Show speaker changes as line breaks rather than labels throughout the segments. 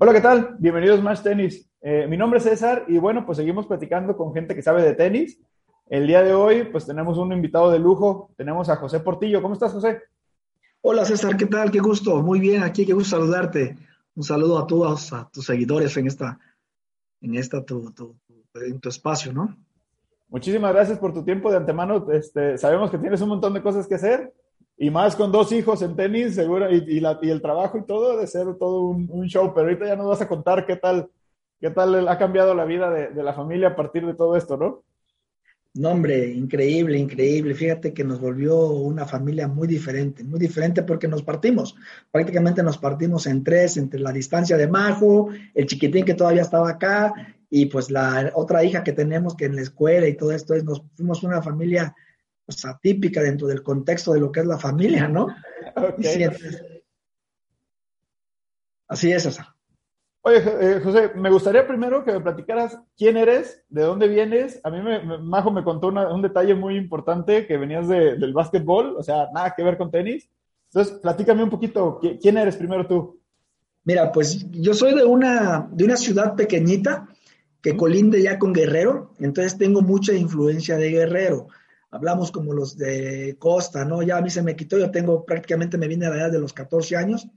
Hola, ¿qué tal? Bienvenidos a Más Tenis. Eh, mi nombre es César y bueno, pues seguimos platicando con gente que sabe de tenis. El día de hoy, pues tenemos un invitado de lujo. Tenemos a José Portillo. ¿Cómo estás, José?
Hola, César, ¿qué tal? Qué gusto. Muy bien, aquí, qué gusto saludarte. Un saludo a todos, a tus seguidores en esta, en esta, tu, tu, en tu espacio, ¿no?
Muchísimas gracias por tu tiempo de antemano. Este, sabemos que tienes un montón de cosas que hacer y más con dos hijos en tenis, seguro, y, la, el trabajo y todo, de ser todo un, un, show. Pero ahorita ya nos vas a contar qué tal, qué tal ha cambiado la vida de, de la familia a partir de todo esto, ¿no?
No, hombre, increíble, increíble. Fíjate que nos volvió una familia muy diferente, muy diferente porque nos partimos. Prácticamente nos partimos en tres, entre la distancia de Majo, el chiquitín que todavía estaba acá y pues la otra hija que tenemos que en la escuela y todo esto, es, nos fuimos una familia pues, atípica dentro del contexto de lo que es la familia, ¿no? Así es, César.
Oye, eh, José, me gustaría primero que me platicaras quién eres, de dónde vienes. A mí, me, Majo me contó un detalle muy importante, que venías del básquetbol, o sea, nada que ver con tenis. Entonces, platícame un poquito, ¿quién eres primero tú?
Mira, pues yo soy de una, de una ciudad pequeñita que colinde ya con Guerrero, entonces tengo mucha influencia de Guerrero hablamos como los de Costa, ¿no? Ya a mí se me quitó, yo tengo prácticamente, me vine a la edad de los 14 años.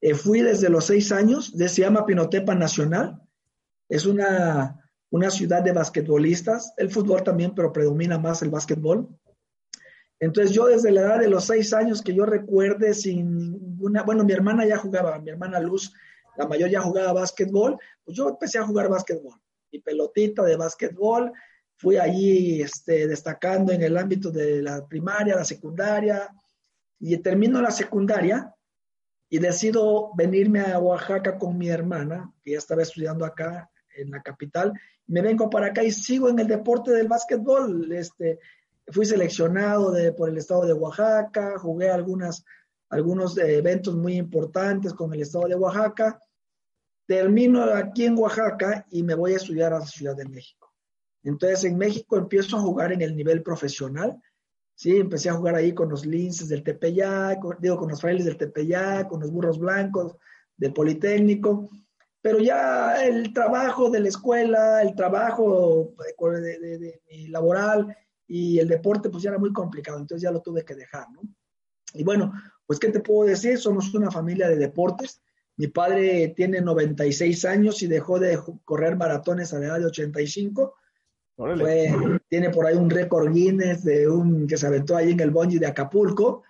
Eh, fui desde los 6 años, de, se llama Pinotepa Nacional, es una, una ciudad de basquetbolistas, el fútbol también, pero predomina más el basquetbol. Entonces yo desde la edad de los 6 años que yo recuerde sin ninguna, bueno, mi hermana ya jugaba, mi hermana Luz, la mayor ya jugaba básquetbol, pues yo empecé a jugar básquetbol, mi pelotita de básquetbol, fui allí este, destacando en el ámbito de la primaria, la secundaria, y termino la secundaria y decido venirme a Oaxaca con mi hermana, que ya estaba estudiando acá en la capital, me vengo para acá y sigo en el deporte del básquetbol. Este, fui seleccionado por el estado de Oaxaca, jugué algunas, algunos eventos muy importantes con el estado de Oaxaca. Termino aquí en Oaxaca y me voy a estudiar a la Ciudad de México. Entonces en México empiezo a jugar en el nivel profesional. Sí, empecé a jugar ahí con los linces del Tepeyac, digo, con los frailes del Tepeyac, con los burros blancos del Politécnico. Pero ya el trabajo de la escuela, el trabajo de, laboral y el deporte, pues ya era muy complicado. Entonces ya lo tuve que dejar, ¿no? Y bueno, pues, ¿qué te puedo decir? Somos una familia de deportes. Mi padre tiene 96 años y dejó de correr maratones a la edad de 85 tiene por ahí un récord Guinness de un que se aventó ahí en el bungee de Acapulco.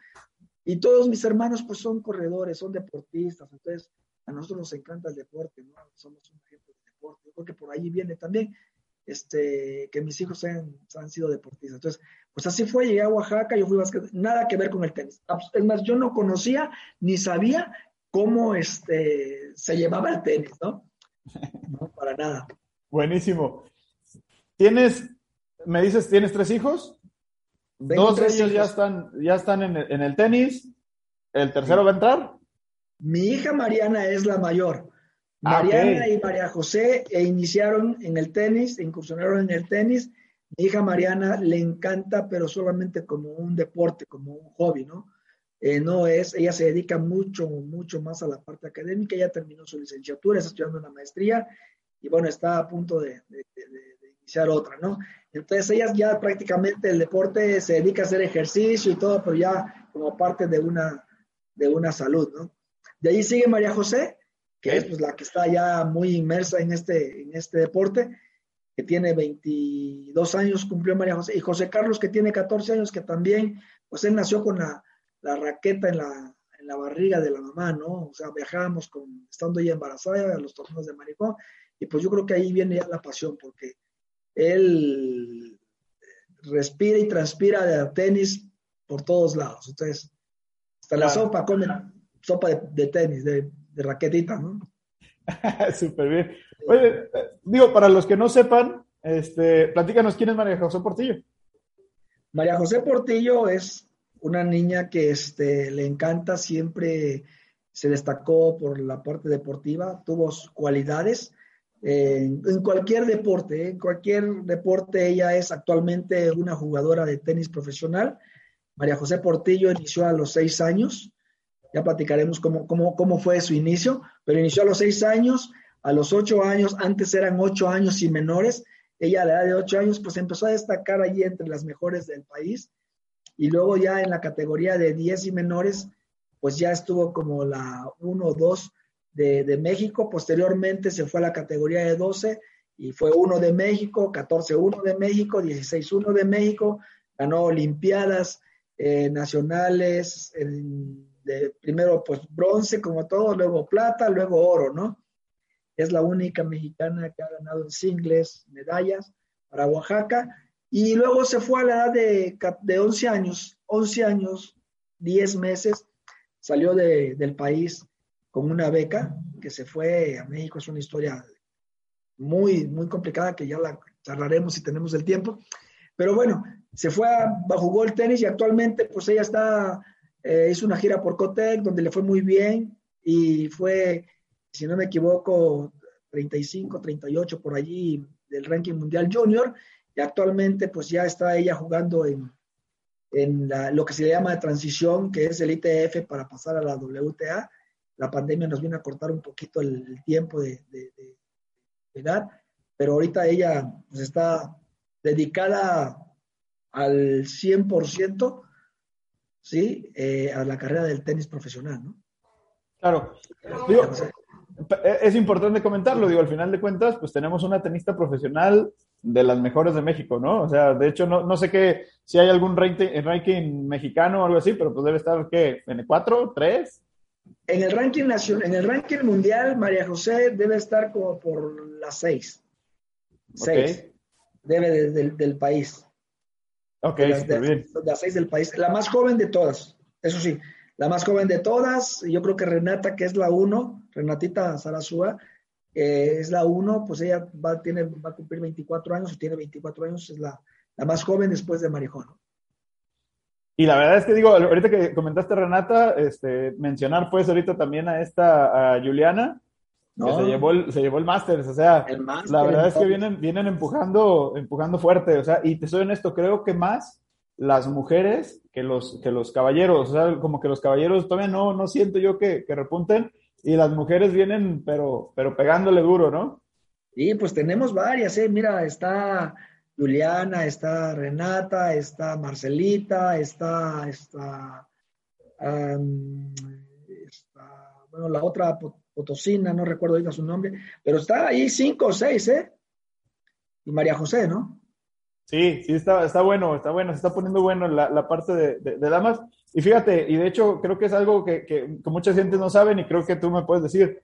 Y todos mis hermanos pues son corredores, son deportistas. Entonces, a nosotros nos encanta el deporte, ¿no? Somos un ejemplo de deporte. Yo creo que por ahí viene también este, que mis hijos han, han sido deportistas. Entonces, pues así fue, llegué a Oaxaca, yo fui básquet, nada que ver con el tenis. Es más, yo no conocía ni sabía cómo este, se llevaba el tenis, ¿no? No, para nada.
Buenísimo. Tienes, me dices, tienes tres hijos. Dos de ellos ya están, ya están en el, tenis. ¿El tercero va a entrar?
Mi hija Mariana es la mayor. Ah, Mariana y María José e iniciaron en el tenis, incursionaron en el tenis. Mi hija Mariana le encanta, pero solamente como un deporte, como un hobby, ¿no? Eh, no es, ella se dedica mucho, mucho más a la parte académica. Ella terminó su licenciatura, está estudiando una maestría y bueno, está a punto de otra, ¿no? Entonces ellas ya prácticamente el deporte se dedica a hacer ejercicio y todo, pero ya como parte de una, de una salud, ¿no? De ahí sigue María José, que es pues, la que está ya muy inmersa en este, en este deporte, que tiene 22 años, cumplió María José, y José Carlos, que tiene 14 años, que también, pues él nació con la, la raqueta en la, en la barriga de la mamá, ¿no? O sea, viajábamos con, estando ella embarazada a los torneos de maricón, y pues yo creo que ahí viene ya la pasión, porque él respira y transpira de tenis por todos lados. Entonces, hasta la sopa come sopa de, tenis, de, raquetita, ¿no?
Súper bien. Oye, digo, para los que no sepan, este, platícanos quién es María José Portillo.
María José Portillo es una niña que este, le encanta, siempre se destacó por la parte deportiva, tuvo cualidades en cualquier deporte, en cualquier deporte ella es actualmente una jugadora de tenis profesional. María José Portillo inició a los seis años. ya platicaremos cómo, cómo, cómo fue su inicio, pero inició a los seis años, a los ocho años, antes eran ocho años y menores, ella a la edad de ocho años pues empezó a destacar allí entre las mejores del país y luego ya en la categoría de diez y menores pues ya estuvo como la uno o dos de, de, México, posteriormente se fue a la categoría de 12 y fue uno de México, 14-1 de México, 16-1 de México, ganó Olimpiadas eh, nacionales, de, primero pues bronce como todo, luego plata, luego oro, ¿no? Es la única mexicana que ha ganado en singles medallas para Oaxaca. Y luego se fue a la edad de, de 11 años, 11 años, 10 meses, salió de, del país con una beca que se fue a México, es una historia muy, muy complicada que ya la charlaremos si tenemos el tiempo. Pero bueno, se fue a, jugó el tenis y actualmente pues ella está, eh, hizo una gira por Cotec donde le fue muy bien y fue, si no me equivoco, 35, 38 por allí del ranking mundial junior y actualmente pues ya está ella jugando en, en lo que se llama de transición, que es el ITF para pasar a la WTA. La pandemia nos viene a cortar un poquito el, tiempo de, de, pero ahorita ella pues, está dedicada al 100%, ¿sí? Eh, a la carrera del tenis profesional, ¿no?
Claro. es importante comentarlo, digo, al final de cuentas, pues tenemos una tenista profesional de las mejores de México, ¿no? O sea, de hecho, no, no sé qué, si hay algún ranking, ranking mexicano o algo así, pero pues debe estar, ¿qué? ¿En el 4? ¿3?
En el ranking nacional, en el ranking mundial, María José debe estar como por las 6. 6. Debe del, del país.
Ok, de
las,
bien.
las seis del país. La más joven de todas, eso sí, la más joven de todas. Yo creo que Renata, que es la uno, Renatita Sarasúa, eh, es la uno, pues ella va, tiene, va a cumplir 24 años, o tiene 24 años, es la, la más joven después de Marijón.
Y la verdad es que digo, ahorita que comentaste Renata, este, mencionar pues ahorita también a esta, a Juliana, no. que se llevó el, se llevó el Masters, o sea, la verdad es que vienen, vienen empujando, empujando fuerte, o sea, y te soy honesto, creo que más las mujeres que los, que los caballeros, o sea, como que los caballeros todavía no, no siento yo que, que repunten, y las mujeres vienen, pero, pero pegándole duro, ¿no?
Sí, pues tenemos varias, ¿eh? Mira, está Juliana, está Renata, está Marcelita, está, está, bueno, la otra Potosina, no recuerdo ahorita su nombre, pero está ahí cinco o seis, ¿eh? Y María José, ¿no?
Sí, sí, está, está bueno, está bueno, se está poniendo bueno la, la parte de, damas. Y fíjate, y de hecho creo que es algo que, que, que mucha gente no sabe y creo que tú me puedes decir.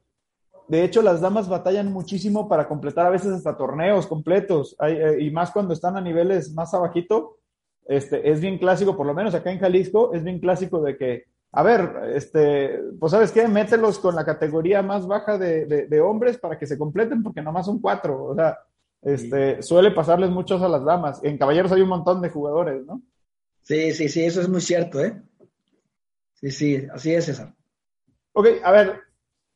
De hecho, las damas batallan muchísimo para completar a veces hasta torneos completos, eh, y más cuando están a niveles más abajito. Este, es bien clásico, por lo menos acá en Jalisco, es bien clásico de que a ver, este, pues sabes qué, mételos con la categoría más baja de, de, de, hombres para que se completen, porque nomás son cuatro. O sea, este, sí. suele pasarles muchos a las damas. En caballeros hay un montón de jugadores, ¿no?
Sí, sí, sí, eso es muy cierto, ¿eh? Sí, sí, así es, César.
Ok, a ver,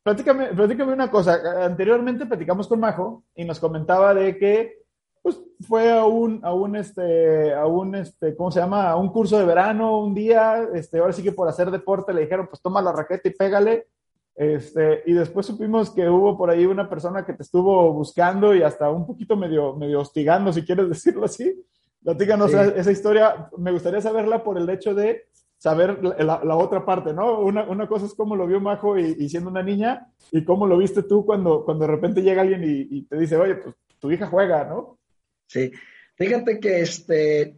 platícame, platícame una cosa. Anteriormente platicamos con Majo y nos comentaba de que pues fue a un, a un, este, a un, este, ¿cómo se llama? A un curso de verano un día, este, ahora sí que por hacer deporte le dijeron, pues toma la raqueta y pégale, este, y después supimos que hubo por ahí una persona que te estuvo buscando y hasta un poquito medio, medio hostigando, si quieres decirlo así. Platícanos sí. esa historia, me gustaría saberla por el hecho de saber la, otra parte, ¿no? Una, una, cosa es cómo lo vio Majo y, siendo una niña, y cómo lo viste tú cuando, cuando de repente llega alguien y, te dice, oye, pues tu hija juega, ¿no?
Sí, fíjate que este,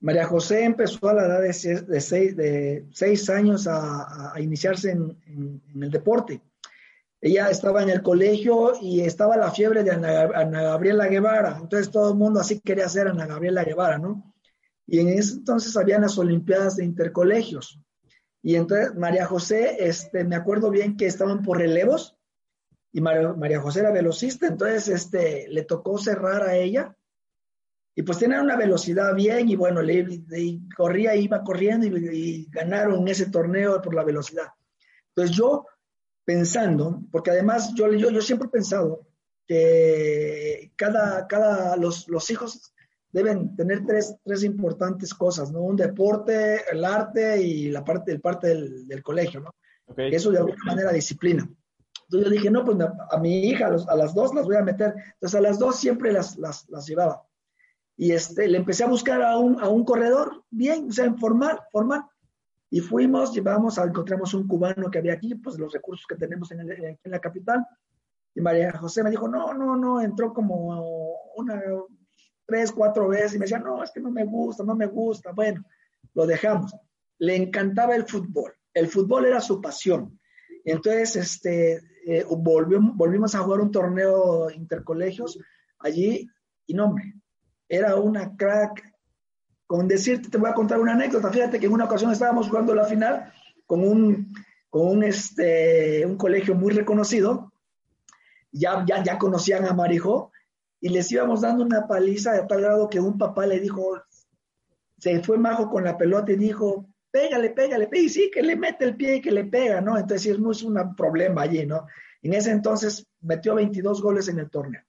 María José empezó a la edad de seis, de seis, años a, iniciarse en, el deporte. Ella estaba en el colegio y estaba la fiebre de Ana, Ana, Gabriela Guevara, entonces todo el mundo así quería ser Ana Gabriela Guevara, ¿no? Y en ese entonces habían las Olimpiadas de Intercolegios. Y entonces María José, este, me acuerdo bien que estaban por relevos y María, José era velocista, entonces este, le tocó cerrar a ella y pues tenían una velocidad bien y bueno, le, le corría, iba corriendo y, y, ganaron ese torneo por la velocidad. Entonces yo pensando, porque además yo, yo, yo siempre he pensado que cada, cada los, los hijos deben tener tres, tres importantes cosas, ¿no? Un deporte, el arte y la parte, el parte del, del colegio, ¿no? Eso de alguna manera disciplina. Entonces yo dije, no, pues a, mi hija, a, las dos las voy a meter. Entonces a las dos siempre las, las, las llevaba. Y este, le empecé a buscar a un, a un corredor, bien, o sea, formal, formal. Y fuimos, llevamos, encontramos un cubano que había aquí, pues los recursos que tenemos en, en la capital. Y María José me dijo, no, no, no, entró como una, tres, cuatro veces y me decía, no, es que no me gusta, no me gusta. Bueno, lo dejamos. Le encantaba el fútbol. El fútbol era su pasión. Entonces, este, eh, volvimos a jugar un torneo intercolegios allí y no, hombre, era una crack. Con decirte, te voy a contar una anécdota. Fíjate que en una ocasión estábamos jugando la final con un, con un, este, un colegio muy reconocido. Ya, ya, ya conocían a Marijo y les íbamos dando una paliza de tal grado que un papá le dijo, se fue majo con la pelota y dijo, pégale, pégale, pégale, y sí, que le mete el pie y que le pega, ¿no? Entonces no es un problema allí, ¿no? En ese entonces metió 22 goles en el torneo.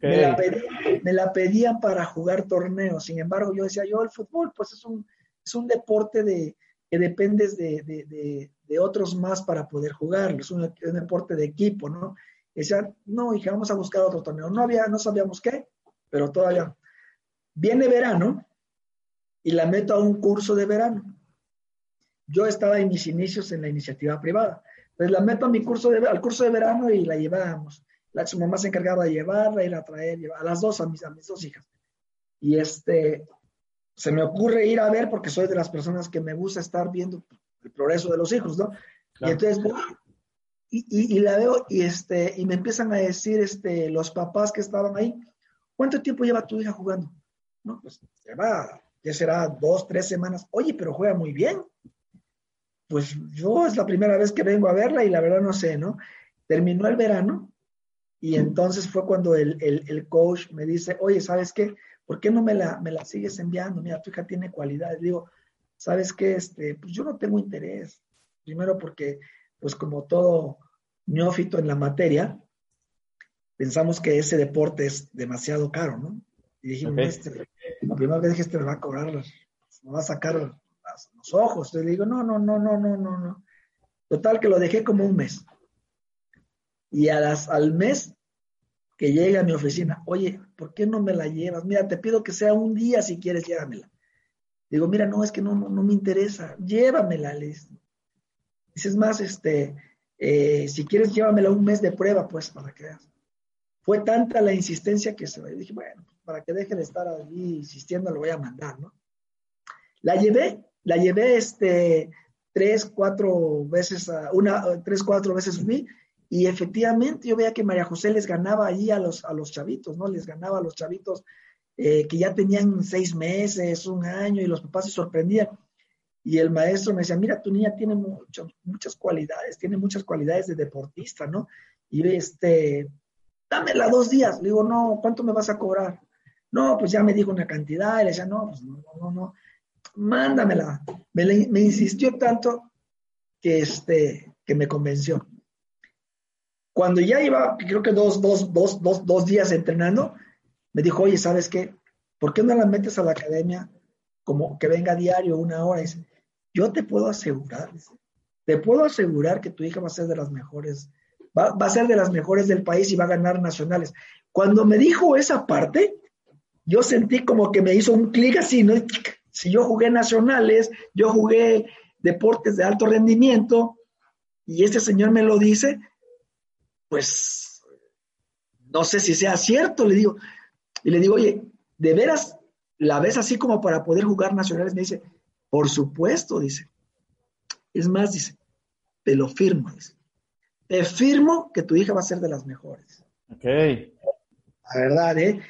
Me, la pedían para jugar torneos, sin embargo yo decía, yo el fútbol pues es un, es un deporte de, que dependes de, de, de, otros más para poder jugarlo, es un, un deporte de equipo, ¿no? Decía, no, hija, vamos a buscar otro torneo. No había, no sabíamos qué, pero todavía. Viene verano y la meto a un curso de verano. Yo estaba en mis inicios en la iniciativa privada. Entonces la meto a mi curso de, al curso de verano y la llevábamos. La, su mamá se encargaba de llevarla, ir a traer, a las dos, a mis, a mis dos hijas. Y este, se me ocurre ir a ver porque soy de las personas que me gusta estar viendo el progreso de los hijos, ¿no? Y entonces y, la veo y, este, y me empiezan a decir este, los papás que estaban ahí, ¿cuánto tiempo lleva tu hija jugando? No, pues lleva, ya será dos, tres semanas. Oye, pero juega muy bien. Pues yo es la primera vez que vengo a verla y la verdad no sé, ¿no? Terminó el verano y entonces fue cuando el, el, el coach me dice, oye, ¿sabes qué? ¿Por qué no me la, me la sigues enviando? Mira, tu hija tiene cualidades. Digo, ¿sabes qué? Este, pues yo no tengo interés. Primero porque pues como todo neófito en la materia, pensamos que ese deporte es demasiado caro, ¿no? Y dijimos, este, la primera vez que este me va a cobrar, me va a sacar los ojos. Entonces le digo, no, no, no, no, no, no, no. Total que lo dejé como un mes. Y a las, al mes que llegue a mi oficina, oye, ¿por qué no me la llevas? Mira, te pido que sea un día si quieres, llévamela. Digo, mira, no, es que no, no, no me interesa, llévamela, Liz. Dices más, este, eh, si quieres, llévamela un mes de prueba, pues, para que veas. Fue tanta la insistencia que se dije, bueno, para que deje de estar allí insistiendo, lo voy a mandar, ¿no? La llevé, la llevé este, tres, cuatro veces, una, tres, cuatro veces fui, y efectivamente yo veía que María José les ganaba allí a los, a los chavitos, ¿no? Les ganaba a los chavitos eh, que ya tenían seis meses, un año, y los papás se sorprendían. Y el maestro me decía, mira, tu niña tiene muchas muchas cualidades, tiene muchas cualidades de deportista, ¿no? Y este, dámela dos días. Le digo, no, ¿cuánto me vas a cobrar? No, pues ya me dijo una cantidad. Y le decía, no, pues no, no, no, mándamela. Me, me insistió tanto que, este, que me convenció. Cuando ya iba, creo que dos, dos, dos, dos, dos días entrenando, me dijo, oye, ¿sabes qué? ¿Por qué no la metes a la academia como que venga diario una hora? Y dice, yo te puedo asegurar, te puedo asegurar que tu hija va a ser de las mejores, va, a ser de las mejores del país y va a ganar nacionales. Cuando me dijo esa parte, yo sentí como que me hizo un clic así, ¿no? Si yo jugué nacionales, yo jugué deportes de alto rendimiento y este señor me lo dice, pues no sé si sea cierto, le digo. Y le digo, oye, ¿de veras la ves así como para poder jugar nacionales? Me dice, por supuesto, dice. Es más, dice, te lo firmo, dice. Te firmo que tu hija va a ser de las mejores.
Ok.
La verdad, ¿eh?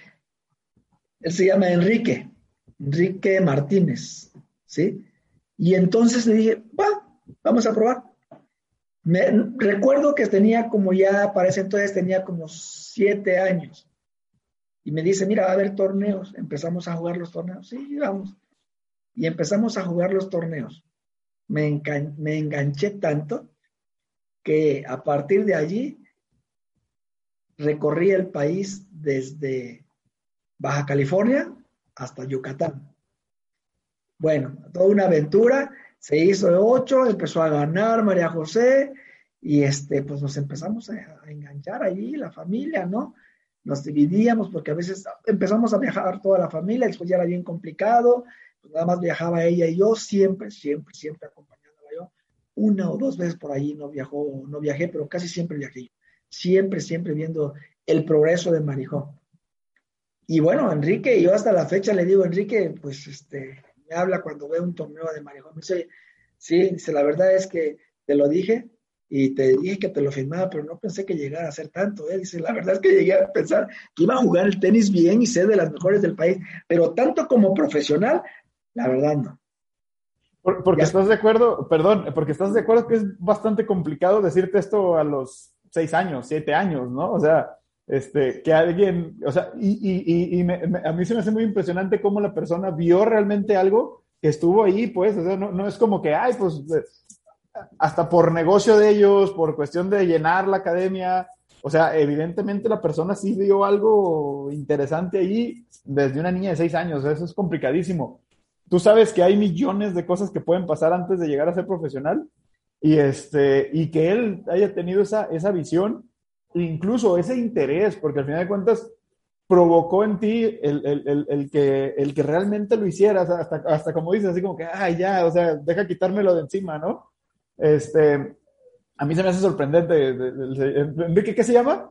Él se llama Enrique, Enrique Martínez, ¿sí? Y entonces le dije, va, vamos a probar. Me, recuerdo que tenía como ya, para ese entonces tenía como siete años. Y me dice, mira, va a haber torneos. Empezamos a jugar los torneos. Sí, vamos y empezamos a jugar los torneos. Me, enganché tanto que a partir de allí recorrí el país desde Baja California hasta Yucatán. Bueno, toda una aventura. Se hizo de ocho, empezó a ganar María José y este, pues nos empezamos a, enganchar allí, la familia, ¿no? Nos dividíamos porque a veces empezamos a viajar toda la familia, después ya era bien complicado, pues nada más viajaba ella y yo, siempre, siempre, siempre acompañándola yo. Una o dos veces por ahí no viajó, no viajé, pero casi siempre viajé yo. Siempre, siempre viendo el progreso de Marijó. Y bueno, Enrique, yo hasta la fecha le digo, Enrique, pues este, me habla cuando ve un torneo de Marijó. Me dice, sí, dice, la verdad es que te lo dije y te dije que te lo firmaba, pero no pensé que llegara a ser tanto. ¿eh? Dice, la verdad es que llegué a pensar que iba a jugar el tenis bien y ser de las mejores del país, pero tanto como profesional, la verdad no.
porque estás de acuerdo, perdón, porque estás de acuerdo que es bastante complicado decirte esto a los seis años, siete años, ¿no? O sea, este, que alguien, o sea, y, y, y a mí se me hace muy impresionante cómo la persona vio realmente algo que estuvo ahí, pues, o sea, no, no es como que, ay, pues, hasta por negocio de ellos, por cuestión de llenar la academia, o sea, evidentemente la persona sí vio algo interesante ahí desde una niña de seis años, eso es complicadísimo. Tú sabes que hay millones de cosas que pueden pasar antes de llegar a ser profesional y, este, y que él haya tenido esa, esa visión incluso ese interés, porque al final de cuentas provocó en ti el, que, el que realmente lo hicieras, hasta, hasta como dices, así como que, ay, ya, o sea, deja quitármelo de encima, ¿no? Este, a mí se me hace sorprendente. ¿Enrique qué se llama?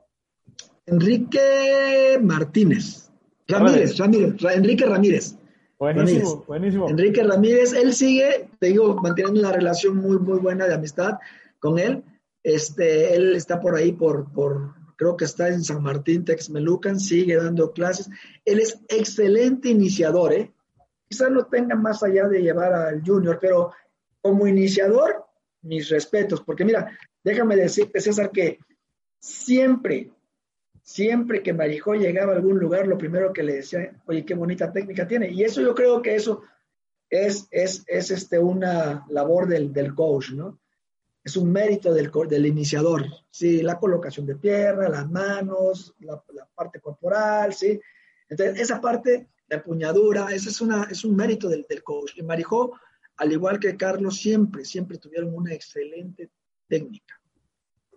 Enrique Martínez. Ramírez, Ramírez, Enrique Ramírez.
Buenísimo, buenísimo.
Enrique Ramírez, él sigue, te digo, manteniendo una relación muy, muy buena de amistad con él. Este, él está por ahí, por, por, creo que está en San Martín, Texmelucan, sigue dando clases. Él es excelente iniciador, ¿eh? Quizás no tenga más allá de llevar al junior, pero como iniciador, mis respetos, porque mira, déjame decirte, César, que siempre, siempre que Marijó llegaba a algún lugar, lo primero que le decía, oye, qué bonita técnica tiene. Y eso yo creo que eso es, es, es este, una labor del, del coach, ¿no? es un mérito del, del iniciador, ¿sí? La colocación de pierna, las manos, la, parte corporal, ¿sí? Entonces, esa parte, la empuñadura, ese es, una, es un mérito del, del coach. Y Marijó, al igual que Carlos, siempre, siempre tuvieron una excelente técnica.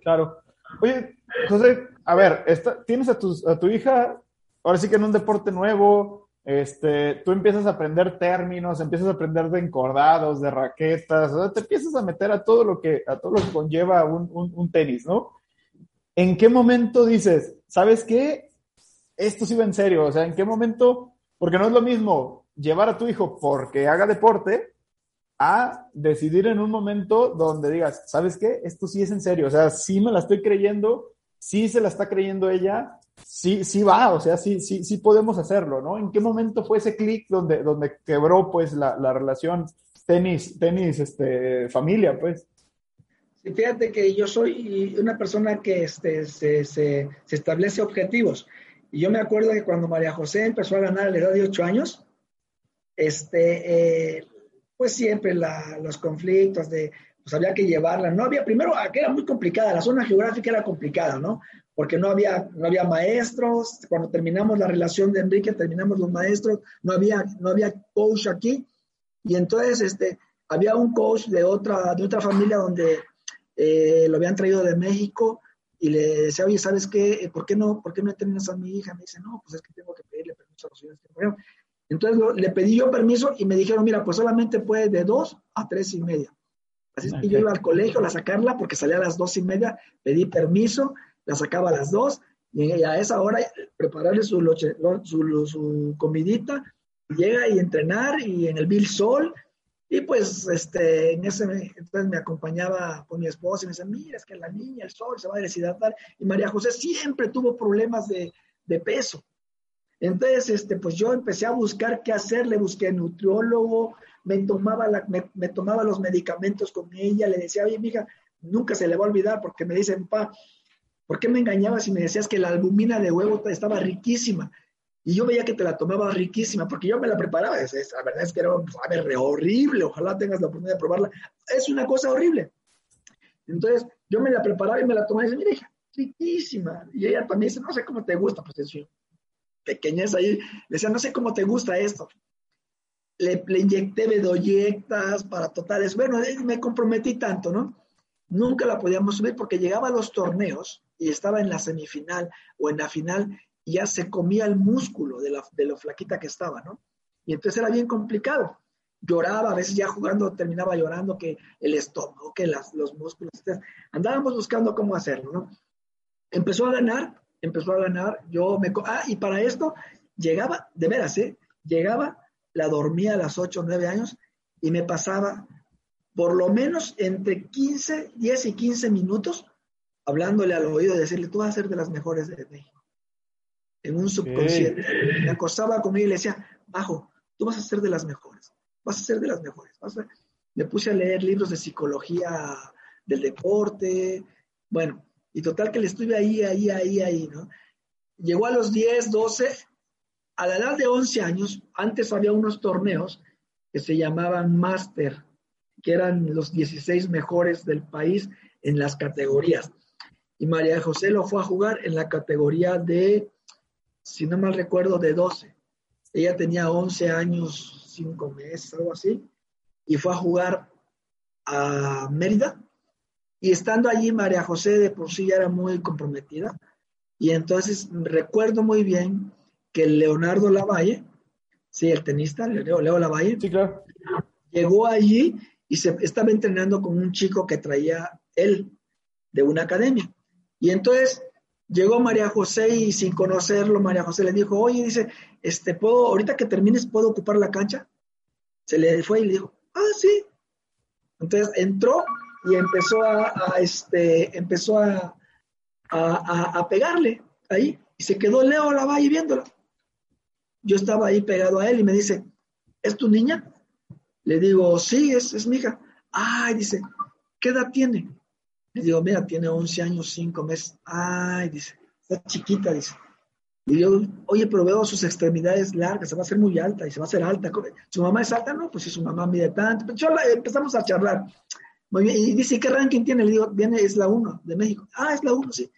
Claro. Oye, José, a ver, tienes a tu, a tu hija, ahora sí que en un deporte nuevo, este, tú empiezas a aprender términos, empiezas a aprender de encordados, de raquetas, te empiezas a meter a todo lo que, a todo lo que conlleva un, un, tenis, ¿no? ¿En qué momento dices, sabes qué? Esto sí va en serio, o sea, ¿en qué momento? Porque no es lo mismo llevar a tu hijo porque haga deporte a decidir en un momento donde digas, ¿sabes qué? Esto sí es en serio, o sea, sí me la estoy creyendo, sí se la está creyendo ella, sí, sí va, o sea, sí, sí, sí podemos hacerlo, ¿no? ¿En qué momento fue ese clic donde, donde quebró, pues, la, la relación tenis, tenis, este, familia, pues?
Sí, fíjate que yo soy una persona que este, se, se, se, establece objetivos. Y yo me acuerdo que cuando María José empezó a ganar a la edad de ocho años, este, eh, pues siempre la, los conflictos de, pues había que llevarla. No había, primero, que era muy complicada, la zona geográfica era complicada, ¿no? porque no había, no había maestros. Cuando terminamos la relación de Enrique, terminamos los maestros, no había, no había coach aquí. Y entonces este, había un coach de otra, de otra familia donde eh, lo habían traído de México y le decía, oye, ¿sabes qué? ¿Por qué no, por qué no terminas a mi hija? Me dice, no, pues es que tengo que pedirle permiso a los señores Entonces le pedí yo permiso y me dijeron, mira, pues solamente puede de dos a tres y media. Así es que yo iba al colegio a sacarla porque salía a las dos y media, pedí permiso, la sacaba a las dos y a esa hora prepararle su, su, su comidita, llega y entrenar y en el Bill Sol. Y pues este, en ese entonces me acompañaba con mi esposa y me decía, mira, es que la niña, el sol se va a deshidratar. Y María José siempre tuvo problemas de, de peso. Entonces, este, pues yo empecé a buscar qué hacer, le busqué nutriólogo, me tomaba, me, tomaba los medicamentos con ella, le decía, oye, mija, nunca se le va a olvidar porque me dicen, pa, ¿Por qué me engañabas y me decías que la albumina de huevo estaba riquísima? Y yo veía que te la tomaba riquísima, porque yo me la preparaba. la verdad es que era horrible. Ojalá tengas la oportunidad de probarla. Es una cosa horrible. Entonces, yo me la preparaba y me la tomaba y decía, mira, hija, riquísima. Y ella también dice, no sé cómo te gusta. Pues eso, pequeñez ahí. Decía, no sé cómo te gusta esto. le, le inyecté bedoyectas para totales. Bueno, eh, me comprometí tanto, ¿no? Nunca la podíamos subir porque llegaba a los torneos y estaba en la semifinal o en la final y ya se comía el músculo de, la, de lo flaquita que estaba, ¿no? Y entonces era bien complicado. Lloraba, a veces ya jugando terminaba llorando que el estómago, que las, los músculos. andábamos buscando cómo hacerlo, ¿no? Empezó a ganar, empezó a ganar. Yo me. Ah, y para esto llegaba, de veras, ¿eh? Llegaba, la dormía a las 8 o 9 años y me pasaba por lo menos entre 15, 10 y 15 minutos hablándole al oído y decirle, tú vas a ser de las mejores de México. En un subconsciente. Me acostaba conmigo y le decía, bajo, tú vas a ser de las mejores, vas a ser de las mejores. Me puse a leer libros de psicología del deporte, bueno, y total que le estuve ahí, ahí, ahí, ahí, ¿no? Llegó a los 10, 12, a la edad de 11 años, antes había unos torneos que se llamaban Master, que eran los 16 mejores del país en las categorías. Y María José lo fue a jugar en la categoría de, si no mal recuerdo, de 12. Ella tenía 11 años, 5 meses, algo así, y fue a jugar a Mérida. Y estando allí, María José de por sí ya era muy comprometida. Y entonces recuerdo muy bien que Leonardo Lavalle, sí, el tenista, Leo, Leo Lavalle,
sí, claro.
llegó allí y se estaba entrenando con un chico que traía él de una academia. Y entonces Llegó María José y sin conocerlo, María José le dijo, oye, dice, este, ¿puedo, ahorita que termines, ¿puedo ocupar la cancha? Se le fue y le dijo, ah, sí. Entonces entró y empezó a, este, empezó a, a, pegarle ahí. Y se quedó Leo la Lavalle viéndola. Yo estaba ahí pegado a él y me dice, ¿es tu niña? Le digo, sí, es, es mi hija. Ay, dice, ¿qué edad tiene? Le digo, mira, tiene 11 años, 5 meses. Ay, dice, está chiquita, dice. Y yo, oye, pero veo sus extremidades largas, se va a hacer muy alta y se va a hacer alta. ¿Su mamá es alta? No, pues si su mamá mide tanto. Pues yo empezamos a charlar. Y dice, ¿qué ranking tiene? Le digo, viene, es la 1 de México. Ah, es la 1, sí.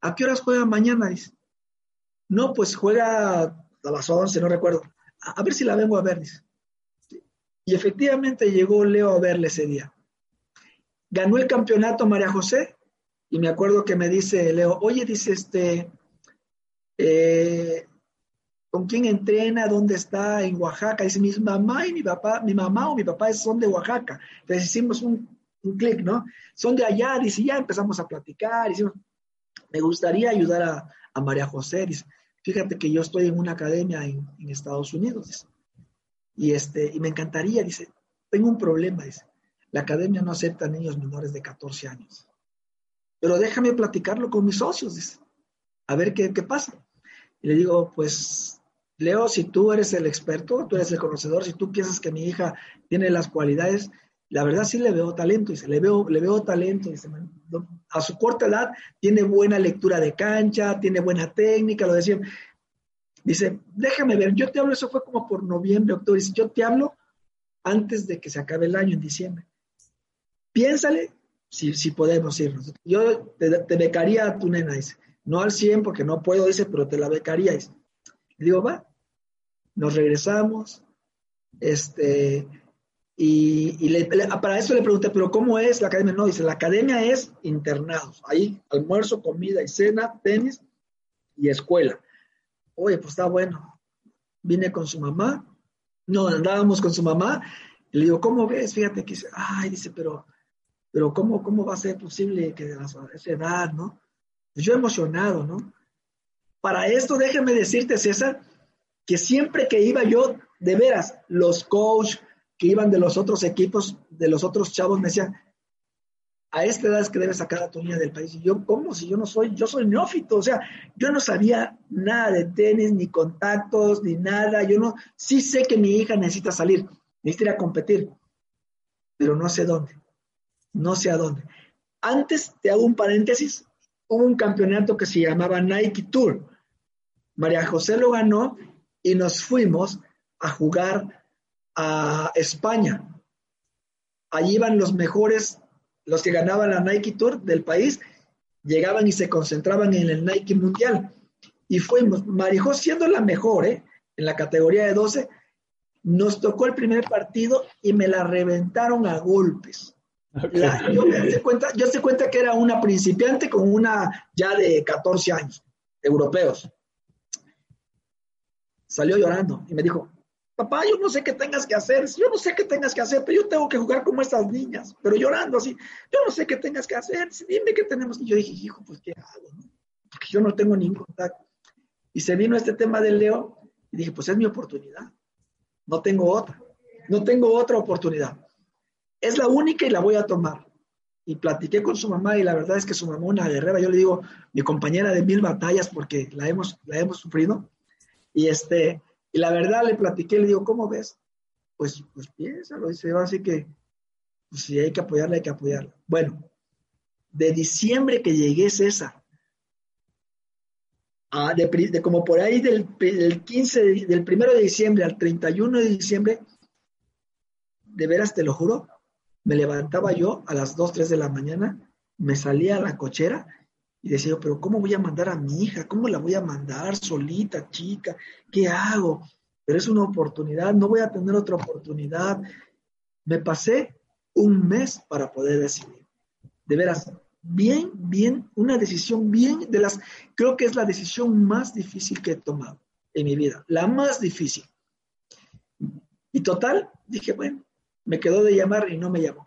¿A qué horas juega mañana? Dice. No, pues juega a las 11, no recuerdo. A, a ver si la vengo a ver, dice. Y efectivamente llegó Leo a verle ese día. Ganó el campeonato María José y me acuerdo que me dice Leo, oye, dice este, eh, ¿con quién entrena? ¿Dónde está? En Oaxaca. Dice, mi mamá y mi papá, mi mamá o mi papá son de Oaxaca. Entonces hicimos un, un clic, ¿no? Son de allá, dice, ya empezamos a platicar, hicimos, me gustaría ayudar a, María José, dice, fíjate que yo estoy en una academia en, en Estados Unidos, dice, y, este, y me encantaría, dice, tengo un problema, dice, la academia no acepta niños menores de 14 años. Pero déjame platicarlo con mis socios, dice. A ver qué, qué pasa. Y le digo, pues, Leo, si tú eres el experto, tú eres el conocedor, si tú piensas que mi hija tiene las cualidades, la verdad sí le veo talento, dice, le veo, le veo talento, dice, a su corta edad tiene buena lectura de cancha, tiene buena técnica, lo decía. Dice, déjame ver, yo te hablo, eso fue como por noviembre, octubre, dice, yo te hablo antes de que se acabe el año, en diciembre piénsale si, si podemos irnos. Yo te, becaría a tu nena, dice. No al 100 porque no puedo, dice, pero te la becaría, dice. Y digo, va. Nos regresamos. Este, y, para eso le pregunté, pero ¿cómo es la academia? No, dice, la academia es internados. Ahí, almuerzo, comida y cena, tenis y escuela. Oye, pues está bueno. Vine con su mamá. No, andábamos con su mamá. Y le digo, ¿cómo ves? Fíjate que dice, ay, dice, pero pero ¿cómo, cómo va a ser posible que a esa edad, ¿no? Pues yo emocionado, ¿no? Para esto, déjame decirte, César, que siempre que iba yo, de veras, los coaches que iban de los otros equipos, de los otros chavos, me decían, a esta edad es que debes sacar a tu niña del país. Y yo, ¿cómo? Si yo no soy, yo soy neófito, o sea, yo no sabía nada de tenis, ni contactos, ni nada. Yo no, sí sé que mi hija necesita salir, necesita ir a competir, pero no sé dónde no sé a dónde. Antes, te hago un paréntesis, hubo un campeonato que se llamaba Nike Tour. María José lo ganó y nos fuimos a jugar a España. Allí iban los mejores, los que ganaban la Nike Tour del país, llegaban y se concentraban en el Nike Mundial. Y fuimos, José siendo la mejor, ¿eh? en la categoría de 12, Nos tocó el primer partido y me la reventaron a golpes. yo me di cuenta, yo se cuenta que era una principiante con una ya de 14 años, europeos. Salió llorando y me dijo, papá, yo no sé qué tengas que hacer, yo no sé qué tengas que hacer, pero yo tengo que jugar como estas niñas, pero llorando así, yo no sé qué tengas que hacer, dime qué tenemos. Y yo dije, hijo, pues qué hago, porque yo no tengo ningún contacto. Y se vino este tema del Leo y dije, pues es mi oportunidad, no tengo otra, no tengo otra oportunidad. Es la única y la voy a tomar. Y platiqué con su mamá y la verdad es que su mamá, una guerrera, yo le digo, mi compañera de mil batallas porque la hemos, la hemos sufrido. Y este, y la verdad le platiqué, le digo, ¿cómo ves? Pues, pues piénsalo, dice, así que, pues, si hay que apoyarla, hay que apoyarla. Bueno, de diciembre que llegué César, a de, como por ahí del, del 15, del primero de diciembre al 31 de diciembre, de veras te lo juro, me levantaba yo a las 2, 3 de la mañana, me salía a la cochera y decía, pero ¿cómo voy a mandar a mi hija? ¿Cómo la voy a mandar solita, chica? ¿Qué hago? Pero es una oportunidad, no voy a tener otra oportunidad. Me pasé un mes para poder decidir. De veras, bien, bien, una decisión bien de las, creo que es la decisión más difícil que he tomado en mi vida, la más difícil. Y total, dije, bueno, me quedó de llamar y no me llamó.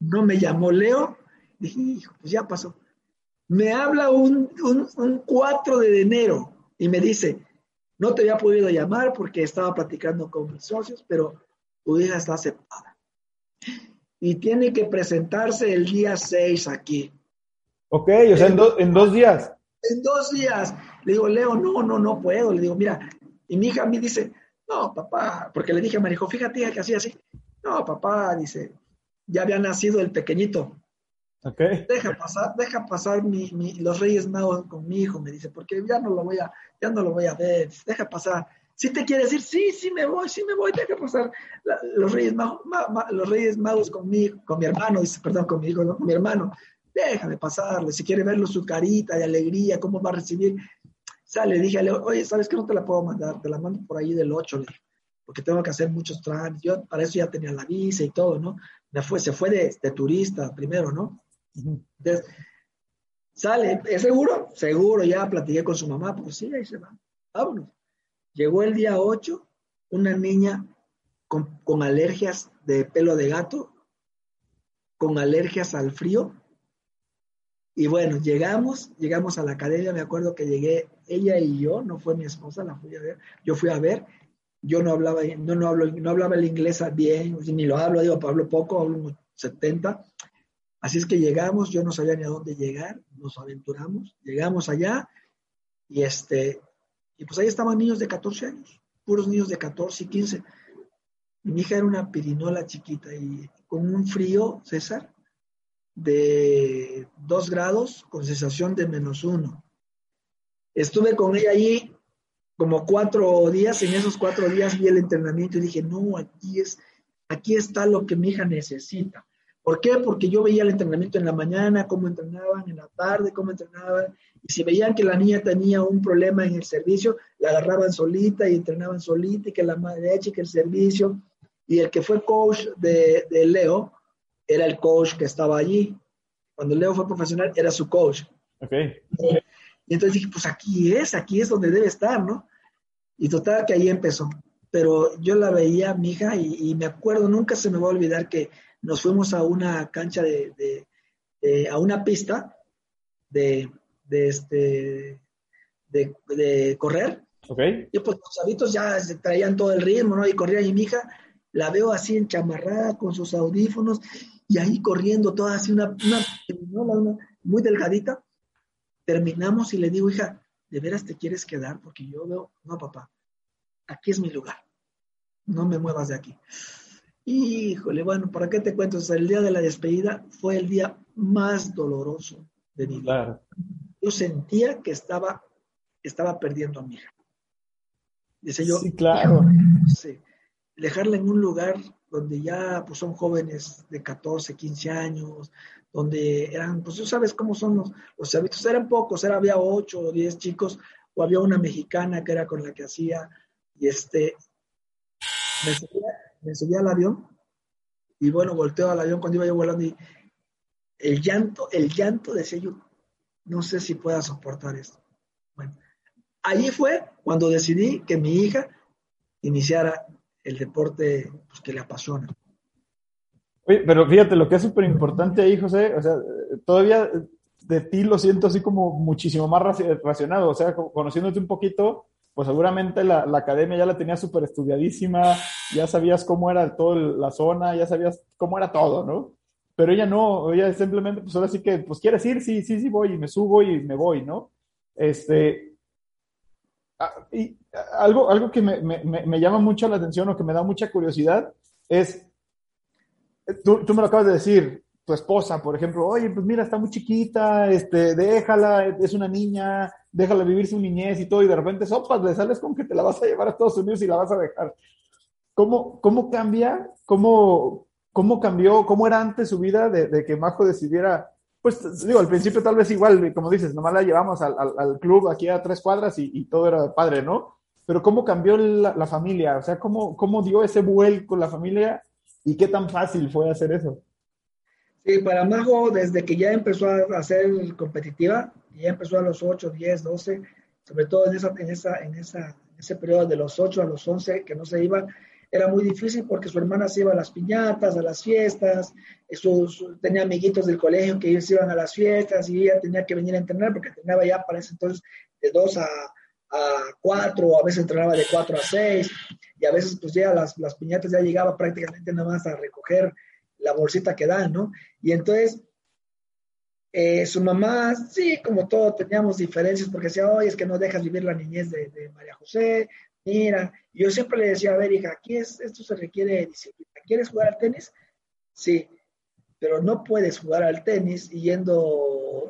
No me llamó Leo Dije, hijo, pues ya pasó. Me habla un, un, 4 de enero y me dice, no te había podido llamar porque estaba platicando con mis socios, pero tu hija está aceptada. Y tiene que presentarse el día 6 aquí.
Ok, o sea, en, en dos días.
En dos días. Le digo, Leo, no, no, no puedo. Le digo, mira, y mi hija a mí dice, no, papá, porque le dije a Marijo, fíjate que así, así. No, papá, dice, ya había nacido el pequeñito. Deja pasar, deja pasar los Reyes Magos con mi hijo, me dice, porque ya no lo voy a, ya no lo voy a ver, deja pasar. Si te quiere decir, sí, sí me voy, sí me voy, deja pasar los Reyes Magos, los Reyes Magos con mi, con mi hermano, dice, perdón, con mi hijo, con mi hermano, déjame pasarle, si quiere verlo su carita de alegría, cómo va a recibir, sale, dije, oye, ¿sabes que no te la puedo mandar? Te la mando por ahí del 8, porque tengo que hacer muchos trámites, yo para eso ya tenía la visa y todo, ¿no? Me fue, se fue de turista primero, ¿no? Entonces, sale, ¿es seguro? Seguro, ya platiqué con su mamá, pues sí, ahí se va. Vámonos. Llegó el día 8, una niña con, con alergias de pelo de gato, con alergias al frío. Y bueno, llegamos, llegamos a la academia, me acuerdo que llegué ella y yo, no fue mi esposa, la fui a ver, yo fui a ver, yo no hablaba, no, no, hablo, no hablaba el inglés bien, ni lo hablo, digo, hablo poco, hablo 70, Así es que llegamos, yo no sabía ni a dónde llegar, nos aventuramos, llegamos allá y este, y pues ahí estaban niños de 14 años, puros niños de 14 y 15. Mi hija era una pirinola chiquita y con un frío, César, de 2 grados con sensación de menos uno. Estuve con ella ahí como cuatro días, en esos cuatro días vi el entrenamiento y dije, no, aquí es, aquí está lo que mi hija necesita. ¿Por qué? Porque yo veía el entrenamiento en la mañana, cómo entrenaban, en la tarde, cómo entrenaban, y si veían que la niña tenía un problema en el servicio, la agarraban solita y entrenaban solita, y que la madre y que el servicio, y el que fue coach de, Leo era el coach que estaba allí. Cuando Leo fue profesional, era su coach.
Okay.
Y entonces dije, pues aquí es, aquí es donde debe estar, ¿no? Y total que ahí empezó. Pero yo la veía, mi hija, y, y me acuerdo, nunca se me va a olvidar que nos fuimos a una cancha de, a una pista de, de este, de, correr.
Okay.
Y pues los chavitos ya se traían todo el ritmo, ¿no? Y corría y mi hija la veo así enchamarrada con sus audífonos y ahí corriendo toda así una, una, muy delgadita. Terminamos y le digo, hija, ¿de veras te quieres quedar? Porque yo veo, no, papá, aquí es mi lugar. No me muevas de aquí. Híjole, bueno, ¿para qué te cuento? el día de la despedida fue el día más doloroso de mi vida. Yo sentía que estaba, estaba perdiendo a mi hija. Dice yo,
sí, claro.
dejarla en un lugar donde ya pues, son jóvenes de 14, 15 años, donde eran, pues tú sabes cómo son los, los hábitos, eran pocos, era, había 8 o 10 chicos, o había una mexicana que era con la que hacía, y este, me subía, me subía al avión, y bueno, volteo al avión cuando iba yo volando y el llanto, el llanto de yo, no sé si pueda soportar esto. Bueno, allí fue cuando decidí que mi hija iniciara el deporte pues, que le apasiona.
Oye, pero fíjate, lo que es súper importante ahí, José, o sea, todavía de ti lo siento así como muchísimo más racionado, o sea, conociéndote un poquito, pues seguramente la, academia ya la tenías súper estudiadísima, ya sabías cómo era toda la zona, ya sabías cómo era todo, ¿no? Pero ella no, ella simplemente, pues ahora sí que, pues quieres ir, sí, sí, sí voy, y me subo y me voy, ¿no? Este, y algo, algo que me, me, me llama mucho la atención o que me da mucha curiosidad es, tú, tú me lo acabas de decir, tu esposa, por ejemplo, oye, pues mira, está muy chiquita, este, déjala, es una niña, déjala vivir su niñez y todo, y de repente, sopas, le sales con que te la vas a llevar a Estados Unidos y la vas a dejar. ¿Cómo, cómo cambia? ¿Cómo, ¿Cómo cambió? ¿Cómo era antes su vida de, que Majo decidiera? Pues digo, al principio tal vez igual, como dices, nomás la llevamos al, club aquí a tres cuadras y, y, todo era padre, ¿no? Pero ¿cómo cambió la, la familia? O sea, ¿cómo, ¿cómo dio ese vuelco la familia y qué tan fácil fue hacer eso?
Sí, para Majo, desde que ya empezó a ser competitiva, ya empezó a los 8, 10, 12, sobre todo en, esa, en, esa, en, esa, ese periodo de los 8 a los 11 que no se iban, era muy difícil porque su hermana se iba a las piñatas, a las fiestas, tenía amiguitos del colegio que ellos iban a las fiestas y ella tenía que venir a entrenar porque entrenaba ya para ese entonces de 2 a, a 4, o a veces entrenaba de 4 a 6 y a veces pues ya las, las piñatas ya llegaba prácticamente nada más a recoger la bolsita que dan, ¿no? Y entonces, eh, su mamá, sí, como todo, teníamos diferencias porque decía, oye, es que no dejas vivir la niñez de, María José, mira, yo siempre le decía, a ver, hija, aquí es, esto se requiere disciplina. ¿Quieres jugar al tenis? Sí, pero no puedes jugar al tenis yendo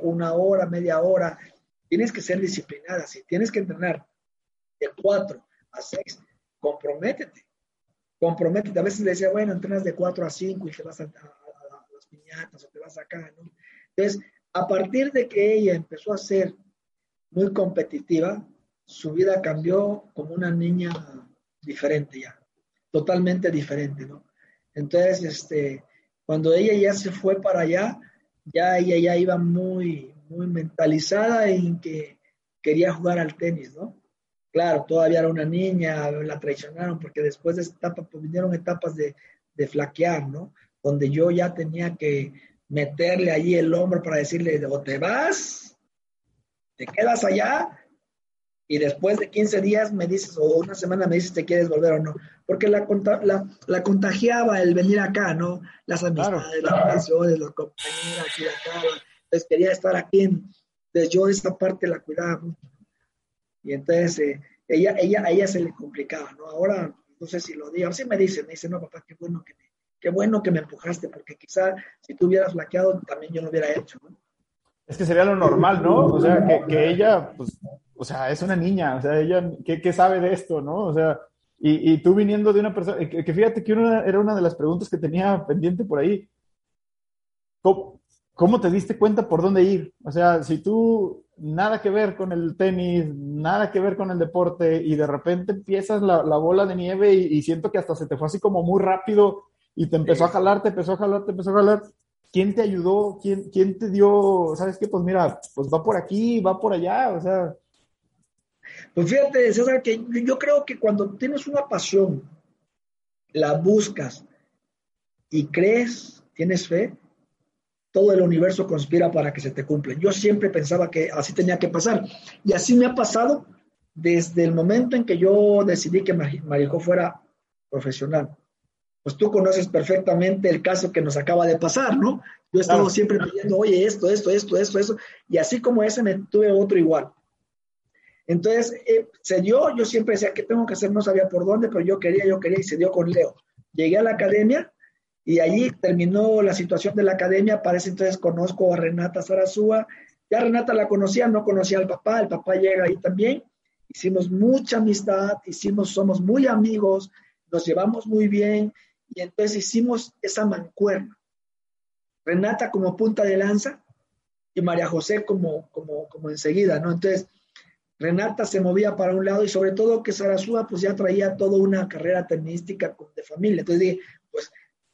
una hora, media hora. Tienes que ser disciplinada, si tienes que entrenar de cuatro a seis, comprométete comprométete. A veces le decía, bueno, entrenas de 4 a 5 y te vas a, las piñatas o te vas acá, ¿no? Entonces, a partir de que ella empezó a ser muy competitiva, su vida cambió como una niña diferente ya, totalmente diferente, ¿no? Entonces, este, cuando ella ya se fue para allá, ya ella ya iba muy, muy mentalizada en que quería jugar al tenis, ¿no? Claro, todavía era una niña, la traicionaron porque después de esa etapa pues, vinieron etapas de, flaquear, ¿no? Donde yo ya tenía que meterle allí el hombro para decirle, o te vas, te quedas allá, y después de 15 días me dices, o una semana me dices, ¿te quieres volver o no? Porque la, la, contagiaba el venir acá, ¿no? Las amistades, las relaciones, los compañeros aquí acá. Entonces quería estar aquí. entonces yo esa parte la cuidaba mucho. Y entonces eh, ella, ella, a ella se le complicaba, ¿no? Ahora, no sé si lo digo, así me dice, me dice, no, papá, qué bueno que me, qué bueno que me empujaste, porque quizá si tú hubieras flaqueado, también yo lo hubiera hecho, ¿no?
Es que sería lo normal, ¿no? O sea, que, que ella, pues, o sea, es una niña, o sea, ella, ¿qué, qué sabe de esto, no? O sea, y, y, tú viniendo de una persona, que, que fíjate que una, era una de las preguntas que tenía pendiente por ahí. ¿Cómo, ¿Cómo te diste cuenta por dónde ir? O sea, si tú nada que ver con el tenis, nada que ver con el deporte y de repente empiezas la, bola de nieve y, siento que hasta se te fue así como muy rápido y te empezó a jalar, te empezó a jalar, te empezó a jalar. ¿Quién te ayudó? ¿Quién, quién te dio? ¿Sabes qué? Pues mira, pues va por aquí, va por allá, o sea.
Pues fíjate, César, que yo creo que cuando tienes una pasión, la buscas y crees, tienes fe, todo el universo conspira para que se te cumpla. Yo siempre pensaba que así tenía que pasar. Y así me ha pasado desde el momento en que yo decidí que Marijo fuera profesional. Pues tú conoces perfectamente el caso que nos acaba de pasar, ¿no? Yo he estado siempre pidiendo, oye, esto, esto, esto, esto, eso. Y así como ese, me tuve otro igual. Entonces, eh, se dio, yo siempre decía, ¿qué tengo que hacer? No sabía por dónde, pero yo quería, yo quería, y se dio con Leo. Llegué a la academia y allí terminó la situación de la academia. Para ese entonces conozco a Renata Sarazúa. Ya Renata la conocía, no conocía al papá. El papá llega ahí también. Hicimos mucha amistad, hicimos, somos muy amigos, nos llevamos muy bien. Y entonces hicimos esa mancuerna. Renata como punta de lanza y María José como, como, como enseguida, ¿no? Entonces, Renata se movía para un lado y sobre todo que Sarasúa pues ya traía toda una carrera tenística de familia. Entonces dije,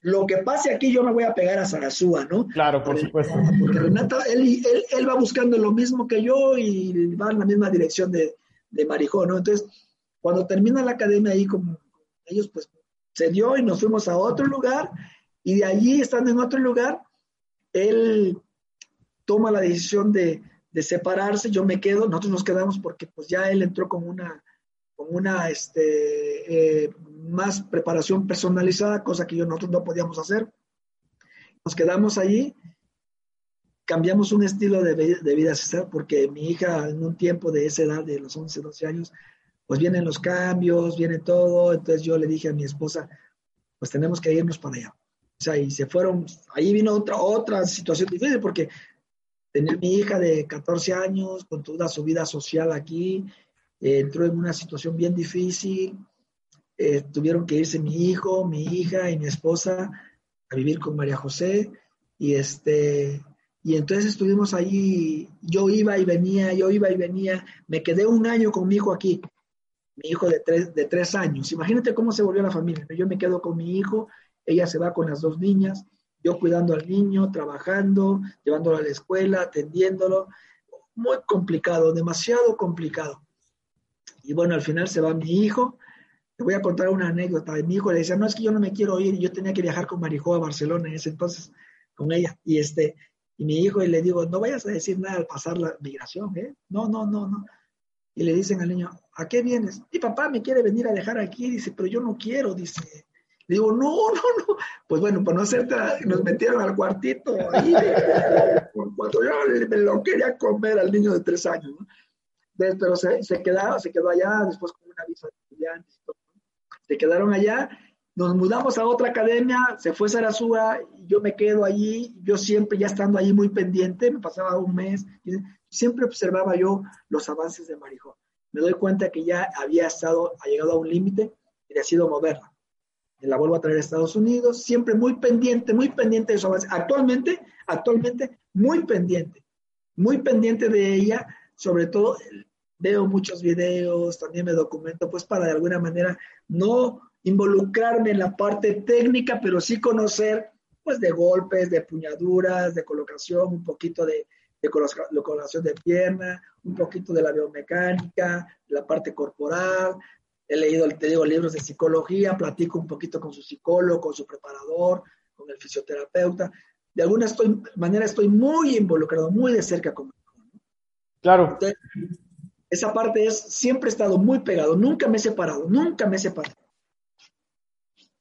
lo que pase aquí yo me voy a pegar a Sarasúa, ¿no?
Claro, por supuesto.
Porque Renata, él, él, va buscando lo mismo que yo y va en la misma dirección de, de Marijó, ¿no? Entonces, cuando termina la academia ahí con ellos, pues se dio y nos fuimos a otro lugar y de allí, estando en otro lugar, él toma la decisión de, de separarse, yo me quedo, nosotros nos quedamos porque pues ya él entró con una, con una este, eh, más preparación personalizada, cosa que yo, nosotros no podíamos hacer. Nos quedamos allí, cambiamos un estilo de, de vida, César, porque mi hija en un tiempo de esa edad, de los 11, 12 años, pues vienen los cambios, viene todo, entonces yo le dije a mi esposa, pues tenemos que irnos para allá. O sea, y se fueron, ahí vino otra, otra situación difícil, porque tener mi hija de 14 años con toda su vida social aquí, entró en una situación bien difícil, eh, tuvieron que irse mi hijo, mi hija y mi esposa a vivir con María José y este y entonces estuvimos allí, yo iba y venía, yo iba y venía, me quedé un año con mi hijo aquí, mi hijo de tres, de tres años. Imagínate cómo se volvió la familia. Yo me quedo con mi hijo, ella se va con las dos niñas, yo cuidando al niño, trabajando, llevándolo a la escuela, atendiéndolo. Muy complicado, demasiado complicado. Y bueno, al final se va mi hijo. Voy a contar una anécdota. Mi hijo le decía, no, es que yo no me quiero ir. Yo tenía que viajar con Marijó a Barcelona en ese entonces, con ella. Y este, y mi hijo, y le digo, no vayas a decir nada al pasar la migración, ¿eh? No, no, no, no. Y le dicen al niño, ¿a qué vienes? Mi papá me quiere venir a dejar aquí. Dice, pero yo no quiero, dice digo, no, no, no. Pues bueno, para no hacerte, nos metieron al cuartito ahí, cuando yo me lo quería comer al niño de tres años, ¿no? pero se, se, quedaba, se quedó allá, después con una visa de estudiantes, se quedaron allá, nos mudamos a otra academia, se fue Sarasúa, yo me quedo allí, yo siempre ya estando allí muy pendiente, me pasaba un mes, siempre observaba yo los avances de Marijó. Me doy cuenta que ya había estado, ha llegado a un límite y decido moverla la vuelvo a traer a Estados Unidos, siempre muy pendiente, muy pendiente de su avance. Actualmente, actualmente, muy pendiente, muy pendiente de ella, sobre todo veo muchos videos, también me documento, pues para de alguna manera no involucrarme en la parte técnica, pero sí conocer, pues de golpes, de puñaduras, de colocación, un poquito de, de colocación de pierna, un poquito de la biomecánica, la parte corporal, he leído, te digo, libros de psicología, platico un poquito con su psicólogo, con su preparador, con el fisioterapeuta. De alguna estoy, manera estoy muy involucrado, muy de cerca con
Claro.
Esa parte es, siempre he estado muy pegado, nunca me he separado, nunca me he separado.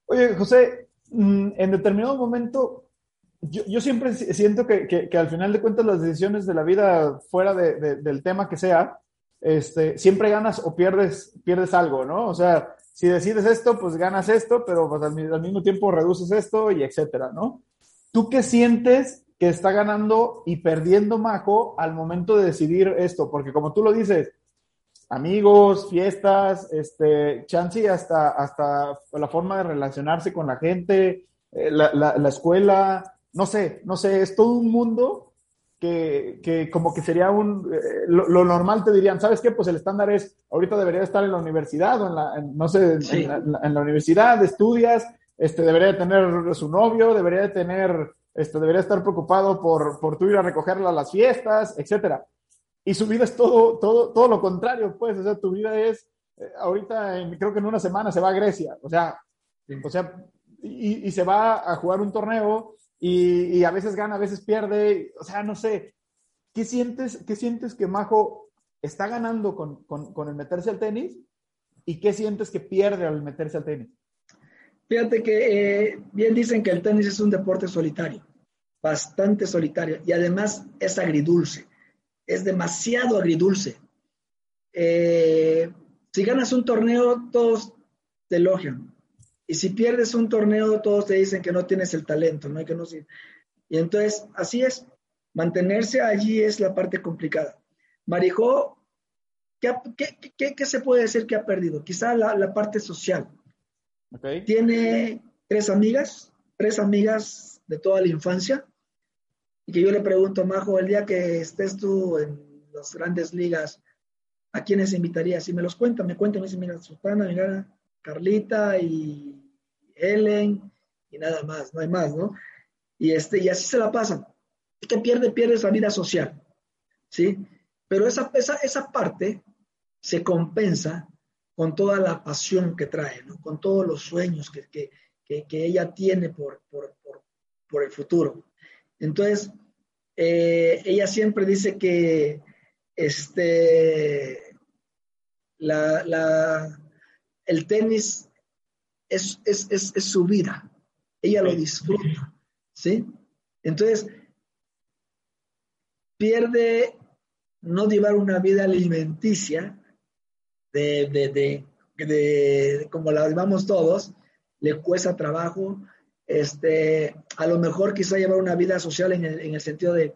Oye, José, mm, en determinado momento, yo, siempre siento que, al final de cuentas las decisiones de la vida, fuera del tema que sea, este, siempre ganas o pierdes, pierdes algo, ¿no? O sea, si decides esto, pues ganas esto, pero pues al, mismo tiempo reduces esto y etcétera, ¿no? ¿Tú qué sientes que está ganando y perdiendo Majo al momento de decidir esto? Porque como tú lo dices, amigos, fiestas, este, chance hasta, hasta la forma de relacionarse con la gente, eh, la, la escuela, no sé, no sé, es todo un mundo que, como que sería un, eh, lo, normal te dirían, ¿sabes qué? Pues el estándar es, ahorita debería estar en la universidad o en la, no sé, en, la, universidad, estudias, este, debería de tener su novio, debería de tener, este, debería estar preocupado por, por tú ir a recogerla a las fiestas, etcétera. Y su vida es todo, todo, todo lo contrario, pues, o sea, tu vida es, eh, ahorita creo que en una semana se va a Grecia, o sea, o sea, y, y se va a jugar un torneo y, a veces gana, a veces pierde, o sea, no sé, ¿qué sientes, qué sientes que Majo está ganando con, con, el meterse al tenis y qué sientes que pierde al meterse al tenis?
Fíjate que eh, bien dicen que el tenis es un deporte solitario, bastante solitario y además es agridulce, es demasiado agridulce. Eh, si ganas un torneo, todos te elogian. Y si pierdes un torneo, todos te dicen que no tienes el talento, ¿no? hay que no Y entonces, así es. Mantenerse allí es la parte complicada. Marijó, ¿qué, qué, se puede decir que ha perdido? Quizá la, parte social. Tiene tres amigas, tres amigas de toda la infancia. Y que yo le pregunto, Majo, el día que estés tú en las grandes ligas, ¿A quiénes invitaría? Si me los cuentan, me cuentan, me dicen, mira, Susana, mira, Carlita y Ellen y nada más, no hay más, ¿no? Y, este, y así se la pasan. Es que pierde, pierde esa vida social, ¿sí? Pero esa, esa, esa parte se compensa con toda la pasión que trae, ¿no? con todos los sueños que, que, que, ella tiene por, por, por, por, el futuro. Entonces, eh, ella siempre dice que este, la, la, el tenis es, es, es, es, su vida, ella lo disfruta, ¿sí? Entonces, pierde no llevar una vida alimenticia de, de, de, como la llevamos todos, le cuesta trabajo, este, a lo mejor quizá llevar una vida social en el, en el sentido de,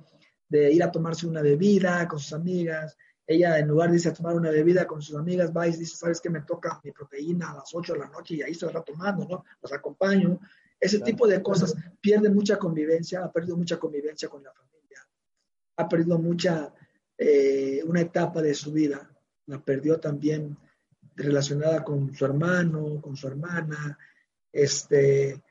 de, ir a tomarse una bebida con sus amigas. Ella en lugar de irse a tomar una bebida con sus amigas, va y dice, ¿sabes qué? Me toca mi proteína a las 8 de la noche y ahí se va tomando, ¿no? Los acompaño. Ese tipo de cosas pierde mucha convivencia, ha perdido mucha convivencia con la familia, ha perdido mucha, eh, una etapa de su vida, la perdió también relacionada con su hermano, con su hermana, este,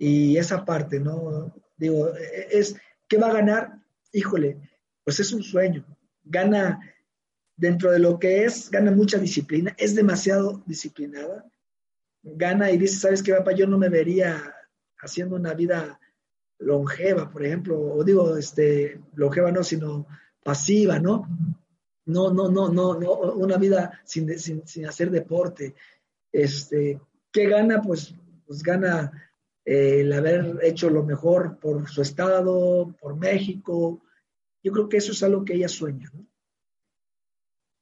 y esa parte, ¿no? Digo, es, ¿qué va a ganar? Híjole, pues es un sueño, gana dentro de lo que es, gana mucha disciplina, es demasiado disciplinada, gana y dice, ¿sabes qué, papá? Yo no me vería haciendo una vida longeva, por ejemplo, o digo, este, longeva no, sino pasiva, ¿no? No, no, no, no, no, una vida sin, sin, sin hacer deporte. Este, ¿Qué gana? Pues, pues gana el haber hecho lo mejor por su estado, por México. Yo creo que eso es algo que ella sueña.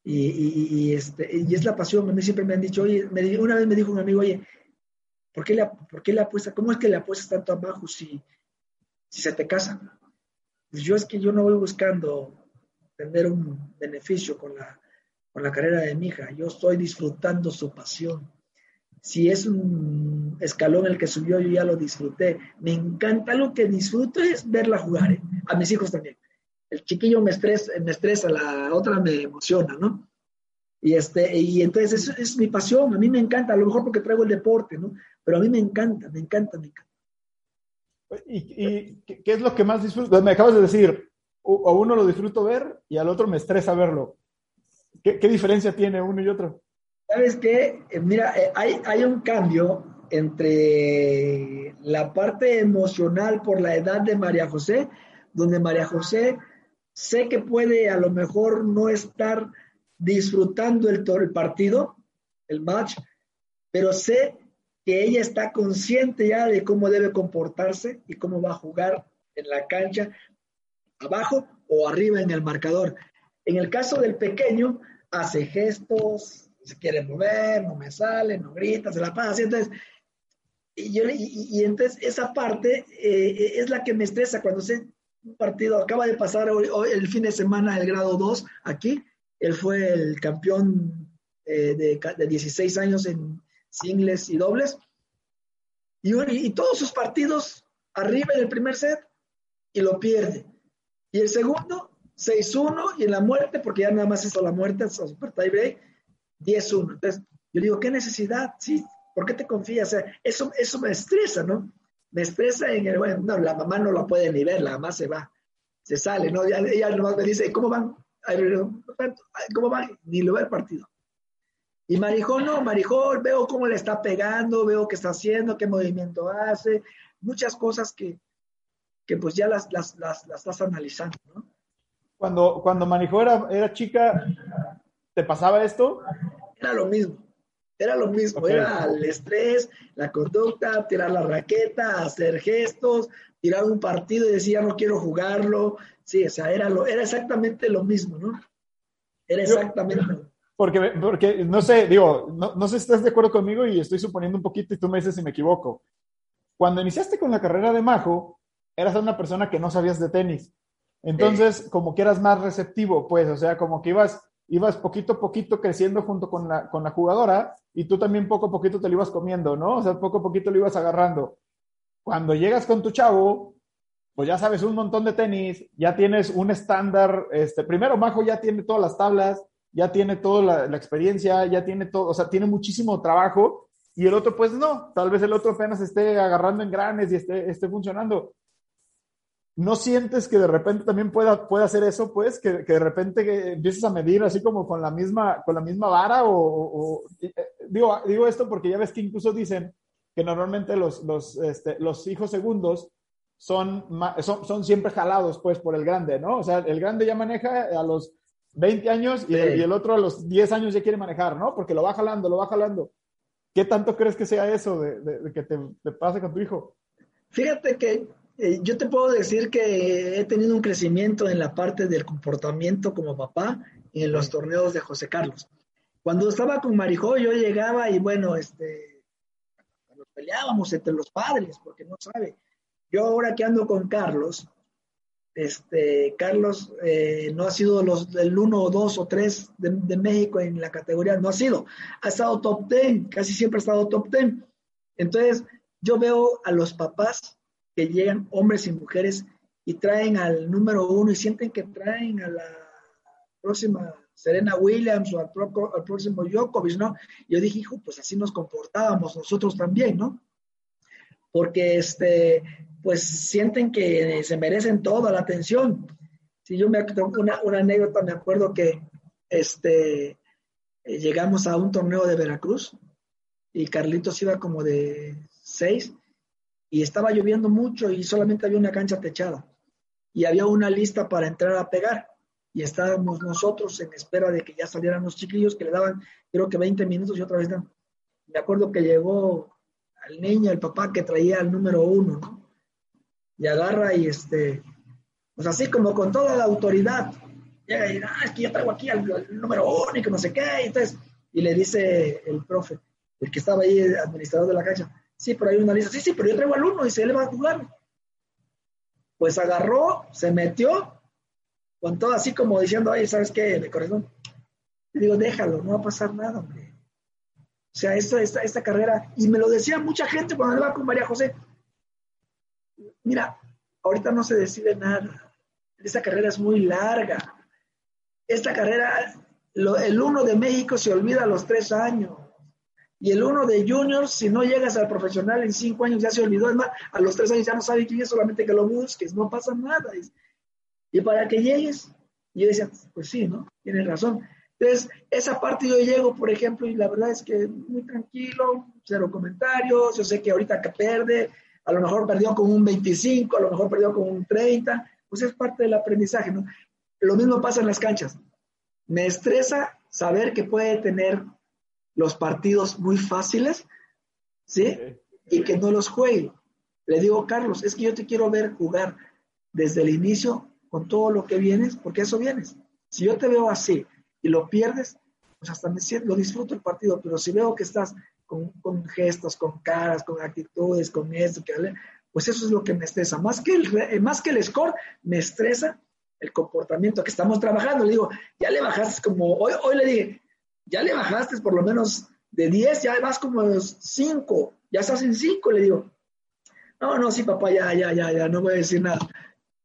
Y, y, este, y es la pasión. A mí siempre me han dicho, una vez me dijo un amigo, oye, ¿por qué, le, ¿por qué le apuesta? ¿Cómo es que le apuestas tanto abajo si, si se te casa? Pues yo es que yo no voy buscando tener un beneficio con la, con la carrera de mi hija. Yo estoy disfrutando su pasión. Si es un escalón el que subió, yo ya lo disfruté. Me encanta lo que disfruto es verla jugar. ¿eh? A mis hijos también. El chiquillo me estresa, me estresa, la otra me emociona, ¿no? Y, este, y entonces eso es mi pasión, a mí me encanta, a lo mejor porque traigo el deporte, ¿no? Pero a mí me encanta, me encanta, me encanta.
¿Y, y qué es lo que más disfruto? Me acabas de decir, a uno lo disfruto ver y al otro me estresa verlo. ¿Qué, qué diferencia tiene uno y otro?
Sabes qué, eh, mira, eh, hay, hay un cambio entre la parte emocional por la edad de María José, donde María José sé que puede a lo mejor no estar disfrutando el, el partido, el match, pero sé que ella está consciente ya de cómo debe comportarse y cómo va a jugar en la cancha abajo o arriba en el marcador. En el caso del pequeño, hace gestos, se quiere mover, no me sale, no grita, se la pasa así. Entonces, y, yo, y, entonces esa parte eh, es la que me estresa cuando sé un partido, acaba de pasar hoy, el fin de semana el grado 2 aquí, él fue el campeón eh, de, de, 16 años en singles y dobles, y, y todos sus partidos arriba en el primer set y lo pierde. Y el segundo, 6-1, y en la muerte, porque ya nada más hizo la muerte, super tie break, 10-1. Entonces, yo digo, ¿qué necesidad? Sí, ¿por qué te confías? O sea, eso, eso me estresa, ¿no? Me estresa en el, bueno, no, la mamá no la puede ni ver, la mamá se va, se sale, ¿no? Ella, ella nomás me dice, ¿cómo van? ¿Cómo van? Ni lo ve el partido. Y Marijón, no, Marijón, veo cómo le está pegando, veo qué está haciendo, qué movimiento hace, muchas cosas que, que pues ya las, las, las, las estás analizando, ¿no?
Cuando, cuando manejó era, era, chica, ¿te pasaba esto?
Era lo mismo, era lo mismo, okay. era el estrés, la conducta, tirar la raqueta, hacer gestos, tirar un partido y decir, ya no quiero jugarlo, sí, o sea, era, lo, era exactamente lo mismo, ¿no? Era exactamente lo mismo.
Porque, porque, no sé, digo, no, no sé si estás de acuerdo conmigo y estoy suponiendo un poquito y tú me dices si me equivoco. Cuando iniciaste con la carrera de Majo, eras una persona que no sabías de tenis. Entonces, como que eras más receptivo, pues, o sea, como que ibas, ibas poquito a poquito creciendo junto con la, con la jugadora y tú también poco a poquito te lo ibas comiendo, ¿no? O sea, poco a poquito lo ibas agarrando. Cuando llegas con tu chavo, pues ya sabes un montón de tenis, ya tienes un estándar, este, primero Majo ya tiene todas las tablas, ya tiene toda la, experiencia, ya tiene todo, o sea, tiene muchísimo trabajo y el otro pues no, tal vez el otro apenas esté agarrando en granes y esté, esté funcionando. ¿No sientes que de repente también pueda, pueda hacer eso, pues? Que, que de repente empieces a medir así como con la misma, con la misma vara o, eh, digo, digo esto porque ya ves que incluso dicen que normalmente los, los, este, los hijos segundos son, son, son, siempre jalados pues por el grande, ¿no? O sea, el grande ya maneja a los 20 años y, el, otro a los 10 años ya quiere manejar, ¿no? Porque lo va jalando, lo va jalando. ¿Qué tanto crees que sea eso de, de, que te, te, pase con tu hijo?
Fíjate que eh, yo te puedo decir que he tenido un crecimiento en la parte del comportamiento como papá en los torneos de José Carlos. Cuando estaba con Marijó, yo llegaba y bueno, este, nos peleábamos entre los padres, porque no sabe. Yo ahora que ando con Carlos, este, Carlos eh, no ha sido los del 1 o 2 o 3 de, de, México en la categoría, no ha sido, ha estado top 10, casi siempre ha estado top 10. Entonces, yo veo a los papás que llegan hombres y mujeres y traen al número uno y sienten que traen a la próxima Serena Williams o al, próximo Djokovic, ¿no? Yo dije, hijo, pues así nos comportábamos nosotros también, ¿no? Porque, este, pues sienten que se merecen toda la atención. Si yo me una, una anécdota, me acuerdo que, este, llegamos a un torneo de Veracruz y Carlitos iba como de seis y estaba lloviendo mucho y solamente había una cancha techada y había una lista para entrar a pegar y estábamos nosotros en espera de que ya salieran los chiquillos que le daban creo que 20 minutos y otra vez no. Me acuerdo que llegó al niño, el papá que traía el número uno, ¿no? Y agarra y este, pues así como con toda la autoridad, llega y ah, es que yo traigo aquí al, número uno y que no sé qué, y entonces, y le dice el profe, el que estaba ahí, administrador de la cancha, Sí, pero hay una lista. Sí, sí, pero yo traigo al uno y se le va a jugar. Pues agarró, se metió, con todo así como diciendo, ay, ¿sabes qué? De corazón. Le digo, déjalo, no va a pasar nada, hombre. O sea, esta, esta, esta carrera, y me lo decía mucha gente cuando iba con María José. Mira, ahorita no se decide nada. Esta carrera es muy larga. Esta carrera, el uno de México se olvida a los tres años. Y el uno de juniors, si no llegas al profesional en cinco años, ya se olvidó. Es más, a los tres años ya no sabe quién es, solamente que lo busques, no pasa nada. Y para que llegues, yo decía, pues sí, ¿no? Tienes razón. Entonces, esa parte yo llego, por ejemplo, y la verdad es que muy tranquilo, cero comentarios. Yo sé que ahorita que pierde, a lo mejor perdió con un 25, a lo mejor perdió con un 30, pues es parte del aprendizaje, ¿no? Lo mismo pasa en las canchas. Me estresa saber que puede tener los partidos muy fáciles, ¿sí? Y que no los juegue. Le digo, Carlos, es que yo te quiero ver jugar desde el inicio con todo lo que vienes, porque eso vienes. Si yo te veo así y lo pierdes, pues hasta me siento, lo disfruto el partido, pero si veo que estás con, gestos, con caras, con actitudes, con esto, que, pues eso es lo que me estresa. Más que, el, más que el score, me estresa el comportamiento que estamos trabajando. Le digo, ya le bajaste como, hoy, hoy le dije, ya le bajaste por lo menos de 10, ya vas como a los 5, ya estás en 5, le digo. No, no, sí, papá, ya, ya, ya, ya, no voy a decir nada.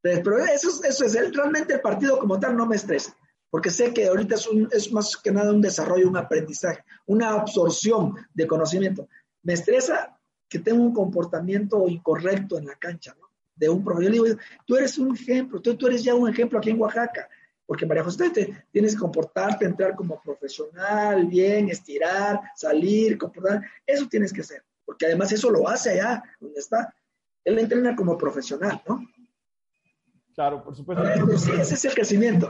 Pero eso, eso es, realmente el partido como tal no me estresa, porque sé que ahorita es, es más que nada un desarrollo, un aprendizaje, una absorción de conocimiento. Me estresa que tenga un comportamiento incorrecto en la cancha, ¿no? De un profesor. Yo digo, tú eres un ejemplo, tú, tú eres ya un ejemplo aquí en Oaxaca porque María José, te, tienes que comportarte, entrar como profesional, bien, estirar, salir, comportar. Eso tienes que hacer, porque además eso lo hace allá donde está. Él entrena como profesional, ¿no?
Claro, por supuesto.
sí, ese es el crecimiento.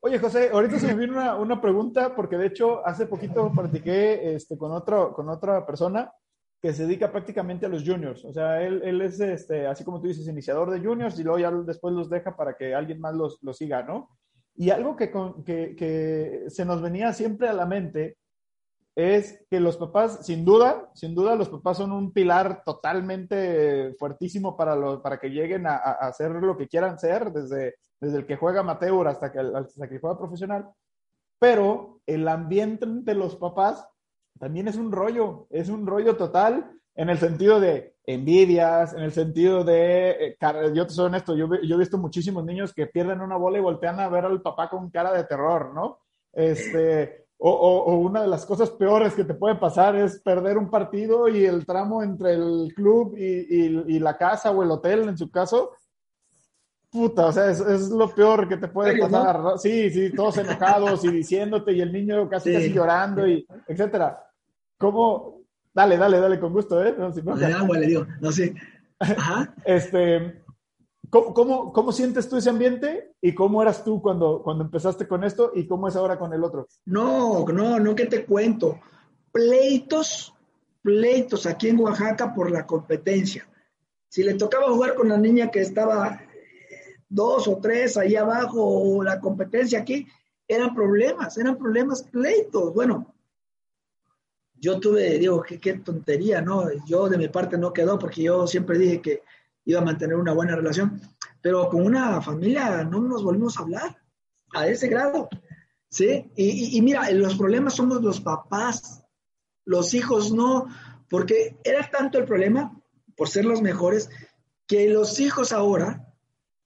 Oye, José, ahorita se me vino una, una, pregunta, porque de hecho hace poquito practiqué este, con, otro, con otra persona que se dedica prácticamente a los juniors. O sea, él, él es, este, así como tú dices, iniciador de juniors y luego ya después los deja para que alguien más los, los siga, ¿no? Y algo que, que, que, se nos venía siempre a la mente es que los papás, sin duda, sin duda, los papás son un pilar totalmente fuertísimo para, los, para que lleguen a, a, hacer lo que quieran ser, desde, desde el que juega amateur hasta que, hasta que juega profesional. Pero el ambiente de los papás también es un rollo, es un rollo total en el sentido de envidias, en el sentido de, eh, yo te soy honesto, yo, yo, he visto muchísimos niños que pierden una bola y voltean a ver al papá con cara de terror, ¿no? Este, o, una de las cosas peores que te puede pasar es perder un partido y el tramo entre el club y, la casa o el hotel, en su caso. Puta, o sea, es, lo peor que te puede pasar. Sí, sí, todos enojados y diciéndote y el niño casi casi llorando y etcétera. ¿Cómo? Dale, dale, dale, con gusto, ¿eh? No,
le digo, no sé.
este, ¿cómo, cómo, sientes tú ese ambiente y cómo eras tú cuando, cuando empezaste con esto y cómo es ahora con el otro?
No, no, no que te cuento. Pleitos, pleitos aquí en Oaxaca por la competencia. Si le tocaba jugar con la niña que estaba dos o tres ahí abajo o la competencia aquí, eran problemas, eran problemas, pleitos. Bueno, yo tuve, digo, qué, tontería, ¿no? Yo de mi parte no quedó porque yo siempre dije que iba a mantener una buena relación, pero con una familia no nos volvimos a hablar a ese grado, ¿sí? Y, y, mira, los problemas somos los papás, los hijos no, porque era tanto el problema, por ser los mejores, que los hijos ahora,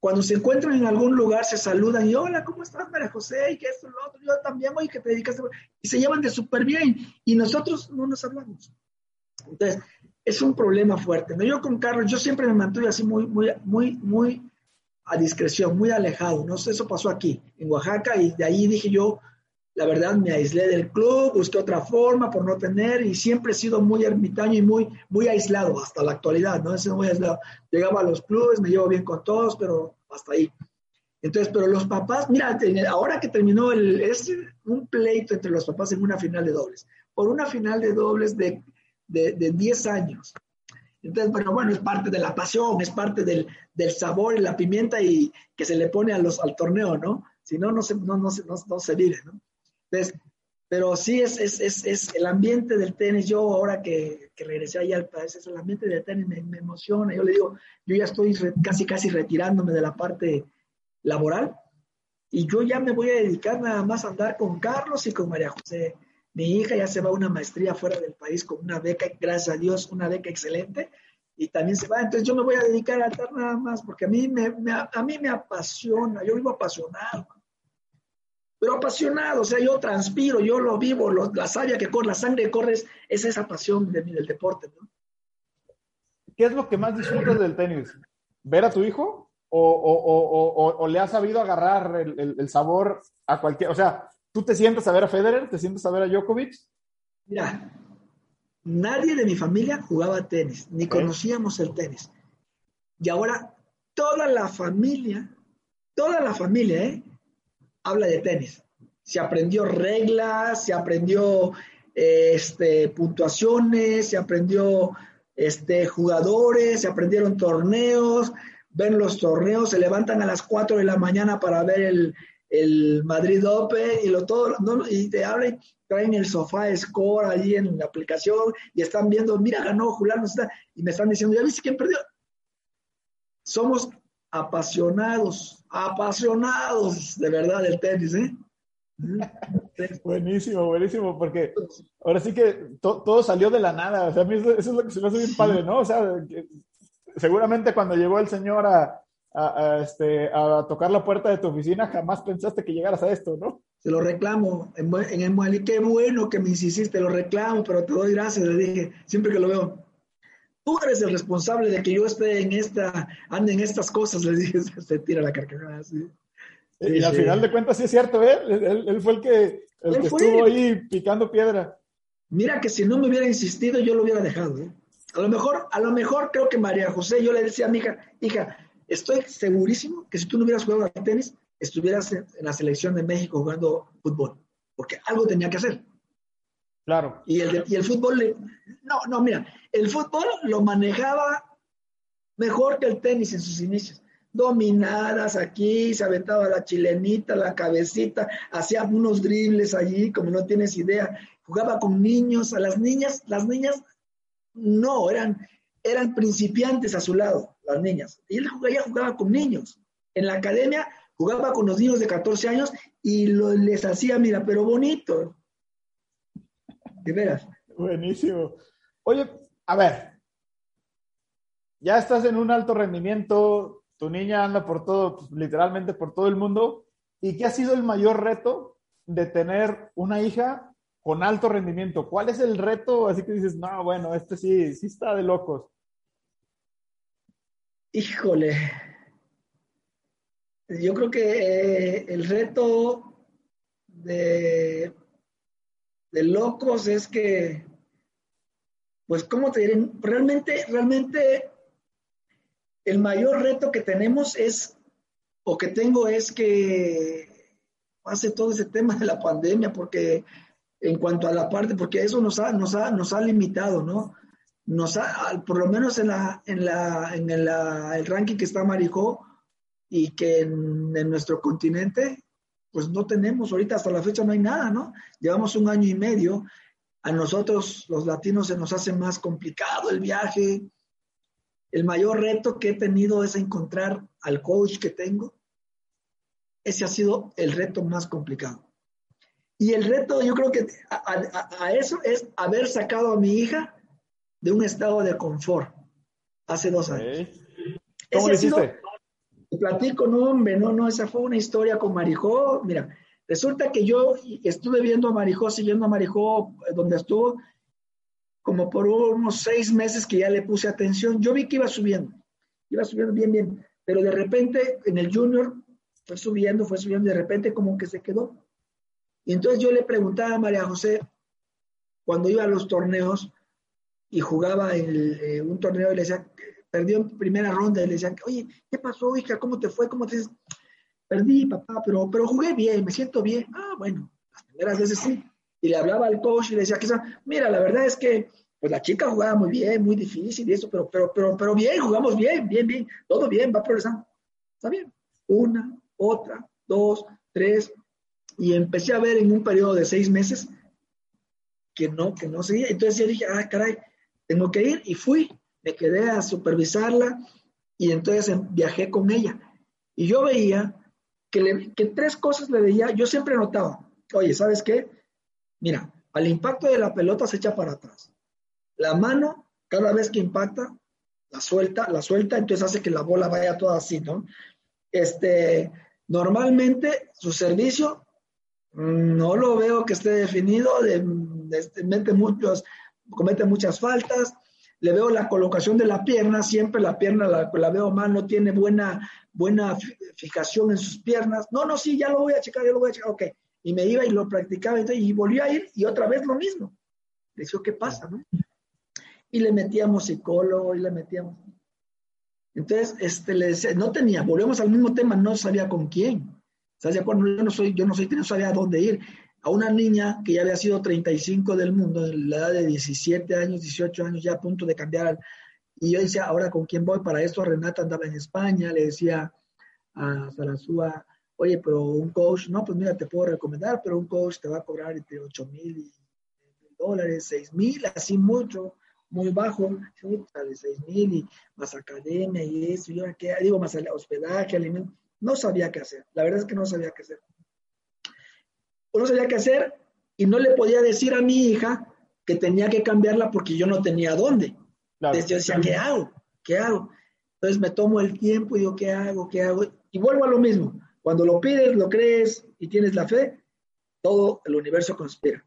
cuando se encuentran en algún lugar, se saludan y hola, ¿cómo estás, María José? Y que esto, lo otro, yo también, voy que te dedicas Y se llevan de súper bien y nosotros no nos hablamos. Entonces, es un problema fuerte. ¿no? Yo con Carlos, yo siempre me mantuve así muy, muy, muy, muy a discreción, muy alejado. No sé, eso pasó aquí, en Oaxaca, y de ahí dije yo, la verdad, me aislé del club, busqué otra forma por no tener, y siempre he sido muy ermitaño y muy, muy aislado hasta la actualidad, ¿no? Sido muy aislado. Llegaba a los clubes, me llevo bien con todos, pero hasta ahí. Entonces, pero los papás, mira, ahora que terminó el, es un pleito entre los papás en una final de dobles, por una final de dobles de de, de 10 años. Entonces, bueno, bueno, es parte de la pasión, es parte del, del, sabor y la pimienta y que se le pone a los, al torneo, ¿no? Si no, no se, no, no, no, no se vive, ¿no? Entonces, pero sí es, es, es, es, el ambiente del tenis. Yo ahora que, regresé allá al país, es el ambiente del tenis me, me, emociona. Yo le digo, yo ya estoy casi, casi retirándome de la parte laboral y yo ya me voy a dedicar nada más a andar con Carlos y con María José. Mi hija ya se va a una maestría fuera del país con una beca, gracias a Dios, una beca excelente, y también se va. Entonces yo me voy a dedicar a estar nada más, porque a mí me, a mí me apasiona, yo vivo apasionado. Pero apasionado, o sea, yo transpiro, yo lo vivo, la savia que corre, la sangre que corre, es, esa pasión de, del deporte. ¿no?
¿Qué es lo que más disfrutas del tenis? ¿Ver a tu hijo? ¿O, o, o, o le has sabido agarrar el, el, el sabor a cualquier, o sea, ¿Tú te sientes a ver a Federer? ¿Te sientes a ver a Djokovic?
Mira, nadie de mi familia jugaba tenis, ni conocíamos el tenis. Y ahora toda la familia, toda la familia, ¿eh? Habla de tenis. Se aprendió reglas, se aprendió este, puntuaciones, se aprendió este, jugadores, se aprendieron torneos, ven los torneos, se levantan a las 4 de la mañana para ver el, Madrid Open y lo todo, y te abren, traen el sofá score ahí en la aplicación y están viendo, mira, ganó Julián, y me están diciendo, ¿ya viste quién perdió? Somos apasionados, apasionados de verdad del tenis, ¿eh?
buenísimo, buenísimo, porque ahora sí que todo salió de la nada, o sea, a mí eso, es lo que se me hace bien padre, ¿no? O sea, seguramente cuando llegó el señor a, a, este, a tocar la puerta de tu oficina, jamás pensaste que llegaras a esto, ¿no?
Se lo reclamo en, en el muelle, qué bueno que me insististe, lo reclamo, pero te doy gracias, le dije, siempre que lo veo. Tú eres el responsable de que yo esté en esta, ande en estas cosas, le dije, se tira la carcajada así.
Y al final de cuentas sí es cierto, ¿eh? Él, fue el que, el que estuvo ahí picando piedra.
Mira que si no me hubiera insistido, yo lo hubiera dejado, ¿eh? A lo mejor, a lo mejor creo que María José, yo le decía a mi hija, hija, Estoy segurísimo que si tú no hubieras jugado al tenis, estuvieras en la selección de México jugando fútbol, porque algo tenía que hacer.
Claro.
Y el, y el fútbol, no, no, mira, el fútbol lo manejaba mejor que el tenis en sus inicios. Dominadas aquí, se aventaba la chilenita, la cabecita, hacía unos dribles allí, como no tienes idea. Jugaba con niños, a las niñas, las niñas no, eran, eran principiantes a su lado, las niñas. Y él jugaba, jugaba con niños. En la academia jugaba con los niños de 14 años y lo, les hacía, mira, pero bonito. De veras.
Buenísimo. Oye, a ver, ya estás en un alto rendimiento, tu niña anda por todo, pues, literalmente por todo el mundo. ¿Y qué ha sido el mayor reto de tener una hija con alto rendimiento? ¿Cuál es el reto? Así que dices, no, bueno, este sí, sí está de locos.
Híjole. Yo creo que eh, el reto de, de locos es que, pues, ¿cómo te diré? Realmente, realmente, el mayor reto que tenemos es, o que tengo es que pase todo ese tema de la pandemia, porque en cuanto a la parte, porque eso nos ha, nos ha, nos ha limitado, ¿no? nos ha, por lo menos en, la, en, la, en el ranking que está Marijó y que en, nuestro continente, pues no tenemos, ahorita hasta la fecha no hay nada, ¿no? Llevamos un año y medio, a nosotros los latinos se nos hace más complicado el viaje. El mayor reto que he tenido es encontrar al coach que tengo. Ese ha sido el reto más complicado. Y el reto, yo creo que a eso es haber sacado a mi hija de un estado de confort hace dos años.
¿Cómo lo hiciste?
Platico, no, hombre, no, no, esa fue una historia con Marijó. Mira, resulta que yo estuve viendo a Marijó, siguiendo a Marijó eh, donde estuvo, como por unos seis meses que ya le puse atención. Yo vi que iba subiendo, iba subiendo bien, bien, pero de repente en el junior fue subiendo, fue subiendo, de repente como que se quedó. Y entonces yo le preguntaba a María José, cuando iba a los torneos, y jugaba en eh, un torneo y le decía, perdió en primera ronda y le decían, oye, ¿qué pasó, hija? ¿Cómo te fue? ¿Cómo te Perdí, papá, pero, pero jugué bien, me siento bien. Ah, bueno, las primeras veces sí. Y le hablaba al coach y le decía, mira, la verdad es que pues la chica jugaba muy bien, muy difícil y eso, pero, pero, pero, pero bien, jugamos bien, bien, bien, todo bien, va progresando. Está bien. Una, otra, dos, tres. Y empecé a ver en un periodo de seis meses que no, que no seguía. Entonces yo dije, ah, caray, tengo que ir y fui, me quedé a supervisarla y entonces em, viajé con ella. Y yo veía que, que tres cosas le veía, yo siempre notaba, oye, ¿sabes qué? Mira, al impacto de la pelota se echa para atrás. La mano, cada vez que impacta, la suelta, la suelta, entonces hace que la bola vaya toda así, ¿no? Este, normalmente su servicio mm, no lo veo que esté definido, de, de, mete muchos, comete muchas faltas, le veo la colocación de la pierna, siempre la pierna la, veo mal, no tiene buena, buena fijación en sus piernas. No, no, sí, ya lo voy a checar, ya lo voy a checar, ok. Y me iba y lo practicaba y volví a ir y otra vez lo mismo. Le decía, ¿qué pasa? No? Y le metíamos psicólogo y le metíamos. Entonces, este, le decía, no tenía, volvemos al mismo tema, no sabía con quién. ¿Sabes? Cuando yo no soy, yo no soy, no sabía dónde ir a una niña que ya había sido 35 del mundo, en la edad de 17 años, 18 años, ya a punto de cambiar. Y yo decía, ahora con quién voy para esto, Renata andaba en España, le decía a Sarazúa, oye, pero un coach, no, pues mira, te puedo recomendar, pero un coach te va a cobrar entre 8 mil dólares, 6 mil, así mucho, muy bajo, de 6 mil y más academia y eso, y ahora qué, digo, más hospedaje, alimento, no sabía qué hacer, la verdad es que no sabía qué hacer no sabía qué hacer y no le podía decir a mi hija que tenía que cambiarla porque yo no tenía dónde. Entonces yo decía, ¿qué hago? ¿Qué hago? Entonces me tomo el tiempo y digo, ¿qué hago? ¿Qué hago? Y vuelvo a lo mismo. Cuando lo pides, lo crees y tienes la fe, todo el universo conspira.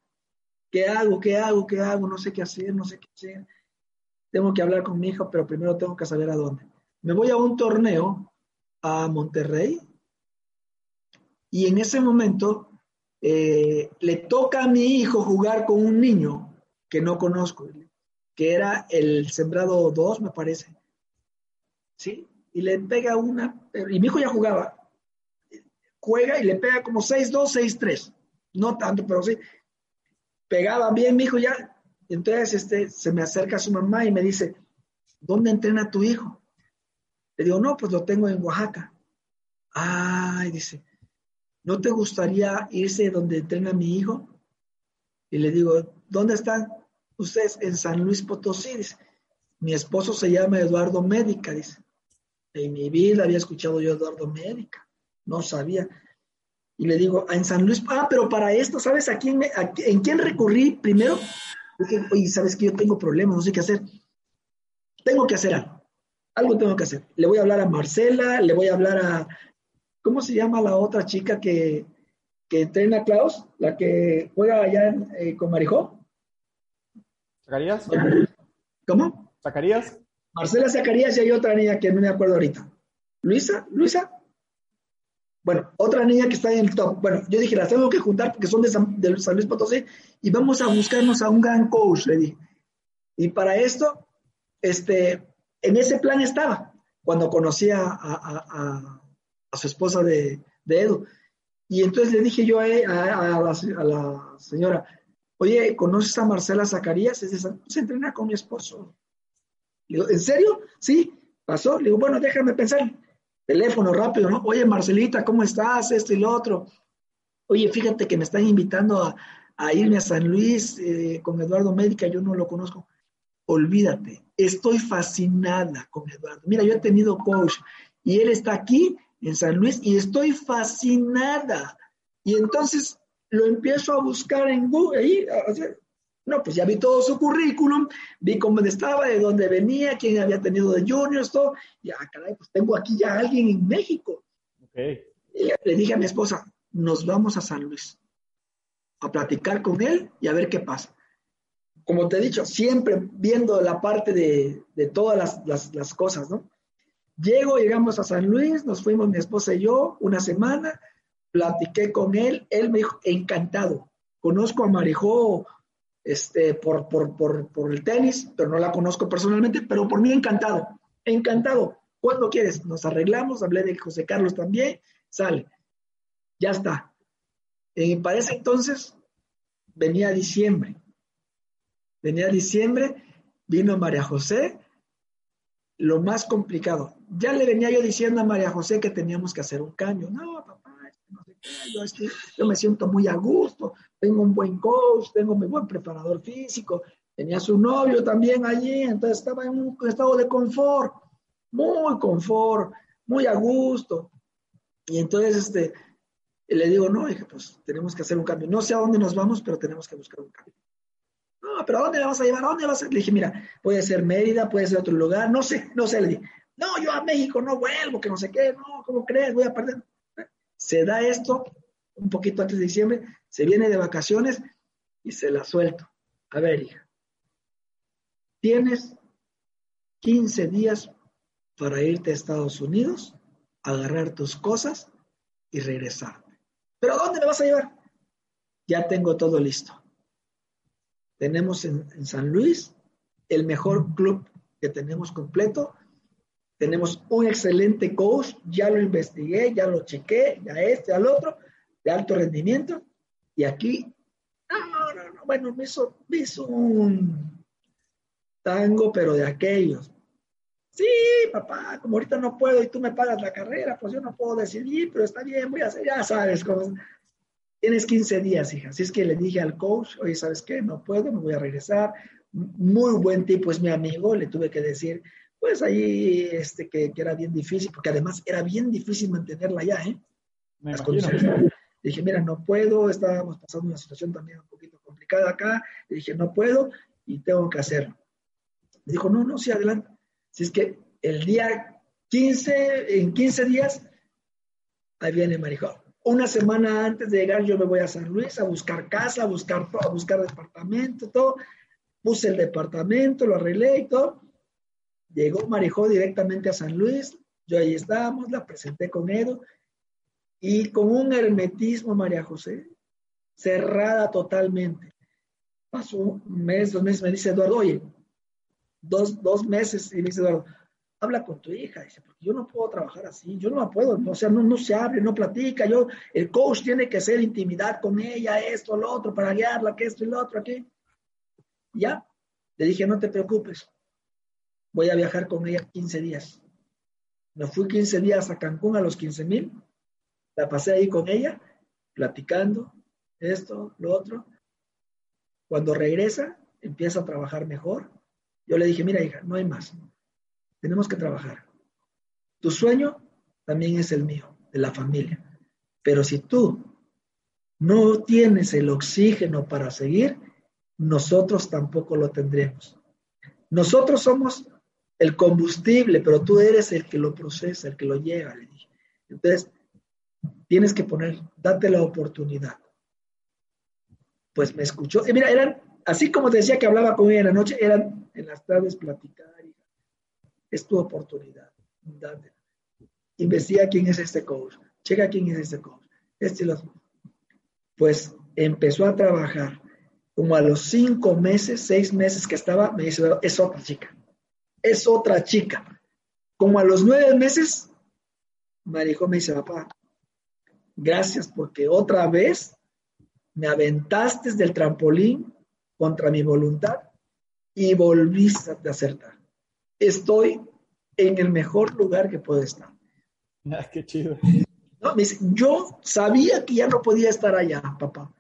¿Qué hago? ¿Qué hago? ¿Qué hago? No sé qué hacer, no sé qué hacer. Tengo que hablar con mi hija, pero primero tengo que saber a dónde. Me voy a un torneo a Monterrey y en ese momento eh, le toca a mi hijo jugar con un niño que no conozco, que era el sembrado 2, me parece. ¿Sí? Y le pega una, y mi hijo ya jugaba, juega y le pega como 6-2, 6-3. No tanto, pero sí. Pegaba bien mi hijo ya. Entonces este, se me acerca a su mamá y me dice, ¿dónde entrena tu hijo? Le digo, no, pues lo tengo en Oaxaca. Ay, dice, ¿no te gustaría irse donde entrena mi hijo? Y le digo, ¿dónde están ustedes? En San Luis Potosí. mi esposo se llama Eduardo Médica, dice. En mi vida había escuchado yo Eduardo Médica, no sabía. Y le digo, ah, en San Luis, ah, pero para esto, ¿sabes a quién, en quién recurrí primero? Dije, oye, ¿sabes que yo tengo problemas? No sé qué hacer. Tengo que hacer algo. Algo tengo que hacer. Le voy a hablar a Marcela, le voy a hablar a, ¿Cómo se llama la otra chica que, que entrena a Klaus, la que juega allá eh, con Marijó.
¿Zacarías?
¿Cómo?
¿Zacarías?
Marcela Zacarías y hay otra niña que no me acuerdo ahorita. ¿Luisa? ¿Luisa? Bueno, otra niña que está en el top. Bueno, yo dije, las tengo que juntar porque son de San, de San Luis Potosí y vamos a buscarnos a un gran coach, le dije. Y para esto, este, en ese plan estaba cuando conocí a, a, a, su esposa de, de, Edu. Y entonces le dije yo a, la, la, señora, oye, ¿conoces a Marcela Zacarías? Es de se entrena con mi esposo. Le digo, ¿en serio? Sí, pasó. Le digo, bueno, déjame pensar. Teléfono rápido, ¿no? Oye, Marcelita, ¿cómo estás? Esto y lo otro. Oye, fíjate que me están invitando a, a irme a San Luis eh, con Eduardo Médica, yo no lo conozco. Olvídate, estoy fascinada con Eduardo. Mira, yo he tenido coach y él está aquí en San Luis y estoy fascinada. Y entonces lo empiezo a buscar en Google, ahí, no, pues ya vi todo su currículum, vi cómo estaba, de dónde venía, quién había tenido de juniors, todo. Ya, caray, pues tengo aquí ya a alguien en México. Okay. le dije a mi esposa, nos vamos a San Luis a platicar con él y a ver qué pasa. Como te he dicho, siempre viendo la parte de, de todas las, las, las, cosas, ¿no? Llego, llegamos a San Luis, nos fuimos mi esposa y yo una semana, platiqué con él, él me dijo, encantado, conozco a Marijó este, por, por, por, por, el tenis, pero no la conozco personalmente, pero por mí encantado, encantado. ¿Cuándo quieres? Nos arreglamos, hablé de José Carlos también, sale. Ya está. Y para ese entonces venía diciembre. Venía diciembre, vino María José, lo más complicado. Ya le venía yo diciendo a María José que teníamos que hacer un cambio. No, papá, no sé qué, yo, yo me siento muy a gusto, tengo un buen coach, tengo mi buen preparador físico, tenía su novio también allí, entonces estaba en un estado de confort, muy confort, muy a gusto. Y entonces este, le digo, no, dije, pues tenemos que hacer un cambio. No sé a dónde nos vamos, pero tenemos que buscar un cambio. No, pero ¿a dónde la vas a llevar? ¿A dónde vas a...? Le dije, mira, puede ser Mérida, puede ser otro lugar, no sé, no sé. Le dije, no, yo a México no vuelvo, que no sé qué, no, ¿cómo crees? Voy a perder. Se da esto un poquito antes de diciembre, se viene de vacaciones y se la suelto. A ver, hija, tienes 15 días para irte a Estados Unidos, agarrar tus cosas y regresar. ¿Pero a dónde me vas a llevar? Ya tengo todo listo. Tenemos en, San Luis el mejor club que tenemos completo. Tenemos un excelente coach, ya lo investigué, ya lo chequé, ya este, al otro de alto rendimiento. Y aquí, no, no, no, bueno, me hizo, me hizo un tango, pero de aquellos. Sí, papá, como ahorita no puedo y tú me pagas la carrera, pues yo no puedo decidir, pero está bien, voy a hacer, ya sabes, cómo. Tienes 15 días, hija. Así es que le dije al coach, oye, ¿sabes qué? No puedo, me voy a regresar. Muy buen tipo, es mi amigo, le tuve que decir, pues ahí, este, que, que era bien difícil, porque además era bien difícil mantenerla allá, ¿eh? Las condiciones. Dije, mira, no puedo, estábamos pasando una situación también un poquito complicada acá. Le dije, no puedo y tengo que hacerlo. Me dijo, no, no, sí, adelante. Si es que el día 15, en 15 días, ahí viene Marijó. Una semana antes de llegar, yo me voy a San Luis a buscar casa, a buscar, a buscar departamento, todo. Puse el departamento, lo arreglé y todo. Llegó Marijó directamente a San Luis. Yo ahí estábamos, la presenté con Edo y con un hermetismo, María José, cerrada totalmente. Pasó un mes, dos meses, me dice Eduardo, oye, dos, dos meses, y me dice Eduardo, habla con tu hija, dice, porque yo no puedo trabajar así, yo no puedo, o sea, no, no se abre, no platica, yo, el coach tiene que hacer intimidad con ella, esto, lo otro, para guiarla, que esto y lo otro, aquí. Ya, le dije, no te preocupes, voy a viajar con ella 15 días. Me fui 15 días a Cancún a los 15 mil, la pasé ahí con ella, platicando, esto, lo otro. Cuando regresa, empieza a trabajar mejor. Yo le dije, mira hija, no hay más. Tenemos que trabajar. Tu sueño también es el mío, de la familia. Pero si tú no tienes el oxígeno para seguir, nosotros tampoco lo tendremos. Nosotros somos el combustible, pero tú eres el que lo procesa, el que lo lleva, le dije. Entonces, tienes que poner, date la oportunidad. Pues me escuchó. Y mira, eran, así como te decía que hablaba con ella en la noche, eran en las tardes platicar. Es tu oportunidad. Date. Investiga quién es este coach. Checa quién es este coach. Este los... Pues empezó a trabajar. Como a los cinco meses, seis meses que estaba, me dice, es otra chica. Es otra chica. Como a los nueve meses, Marijo me dice, papá, gracias porque otra vez me aventaste del trampolín contra mi voluntad y volviste a acertar. Estoy en el mejor lugar que puedo estar.
Ah, qué chido.
yo sabía que ya no podía estar allá, papá,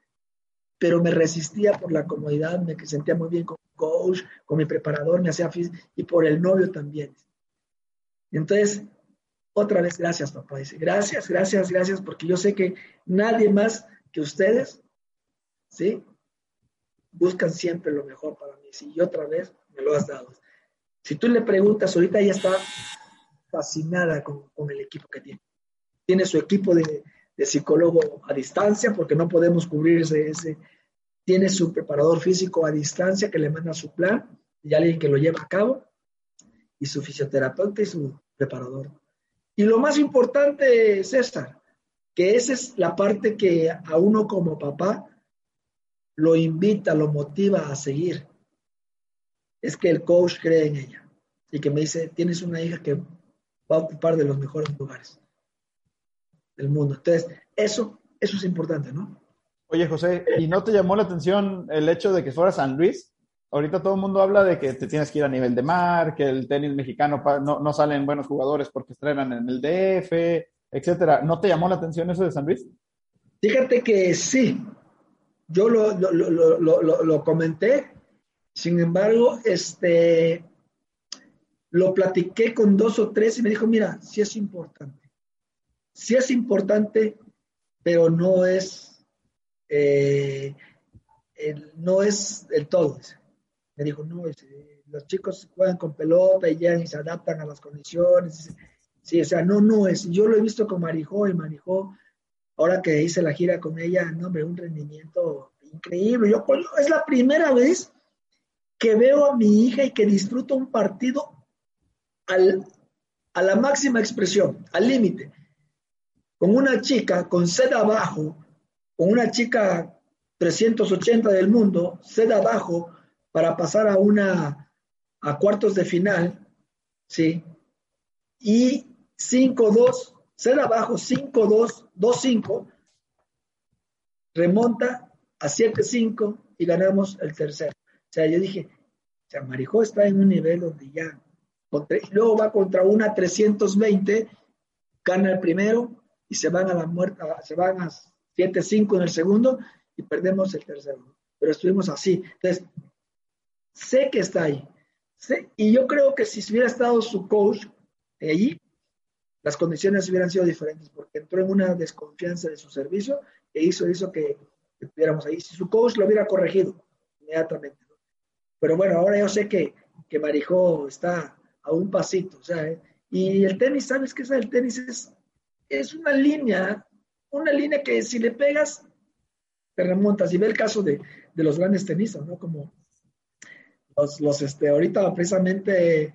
pero me resistía por la comodidad, me sentía muy bien con mi coach, con mi preparador, me hacía y por el novio también. Entonces, otra vez, gracias, papá. Dice, gracias, gracias, gracias, porque yo sé que nadie más que ustedes, ¿sí? Buscan siempre lo mejor para mí. Y otra vez me lo has dado. Si tú le preguntas, ahorita ella está fascinada con, el equipo que tiene. Tiene su equipo de, psicólogo a distancia, porque no podemos cubrir ese, Tiene su preparador físico a distancia que le manda su plan y alguien que lo lleva a cabo. Y su fisioterapeuta y su preparador y lo más importante, César, que esa es la parte que a uno como papá lo invita, lo motiva a seguir. Es que el coach cree en ella y que me dice, tienes una hija que va a ocupar de los mejores lugares del mundo. Entonces, eso, eso es importante, ¿no?
Oye, José, ¿y no te llamó la atención el hecho de que fuera San Luis? ahorita todo el mundo habla de que te tienes que ir a nivel de mar, que el tenis mexicano no, no salen buenos jugadores porque estrenan en el DF, etcétera. ¿No te llamó la atención eso de San Luis?
Fíjate que sí, yo lo, lo, comenté, sin embargo, este, lo platiqué con dos o tres y me dijo, mira, sí es importante, sí es importante, pero no es, eh, no es el todo me dijo, no, los chicos juegan con pelota y llegan y se adaptan a las condiciones. Sí, o sea, no, no es. Yo lo he visto con Marijó y Marijó, ahora que hice la gira con ella, no, hombre, un rendimiento increíble. Yo, pues, es la primera vez que veo a mi hija y que disfruto un partido al, a la máxima expresión, al límite. Con una chica con sed abajo, con una chica 380 del mundo, sed abajo, para pasar a una a cuartos de final, ¿sí? Y 5-2, ser abajo 5-2, 2-5, remonta a 7-5 y ganamos el tercero. O sea, yo dije, o Marijó está en un nivel donde ya, y luego va contra una 320, gana el primero y se van a la muerte, se van a 7-5 en el segundo y perdemos el tercero. Pero estuvimos así. Entonces, sé que está ahí. y yo creo que si hubiera estado su coach allí, las condiciones hubieran sido diferentes, porque entró en una desconfianza de su servicio e hizo, hizo que, estuviéramos ahí. Si su coach lo hubiera corregido inmediatamente. Pero bueno, ahora yo sé que, que está a un pasito. O sea, y el tenis, ¿sabes qué es el tenis? Es, es una línea, una línea que si le pegas, te remontas. Y ve el caso de, de los grandes tenistas, ¿no? Como los, este, ahorita precisamente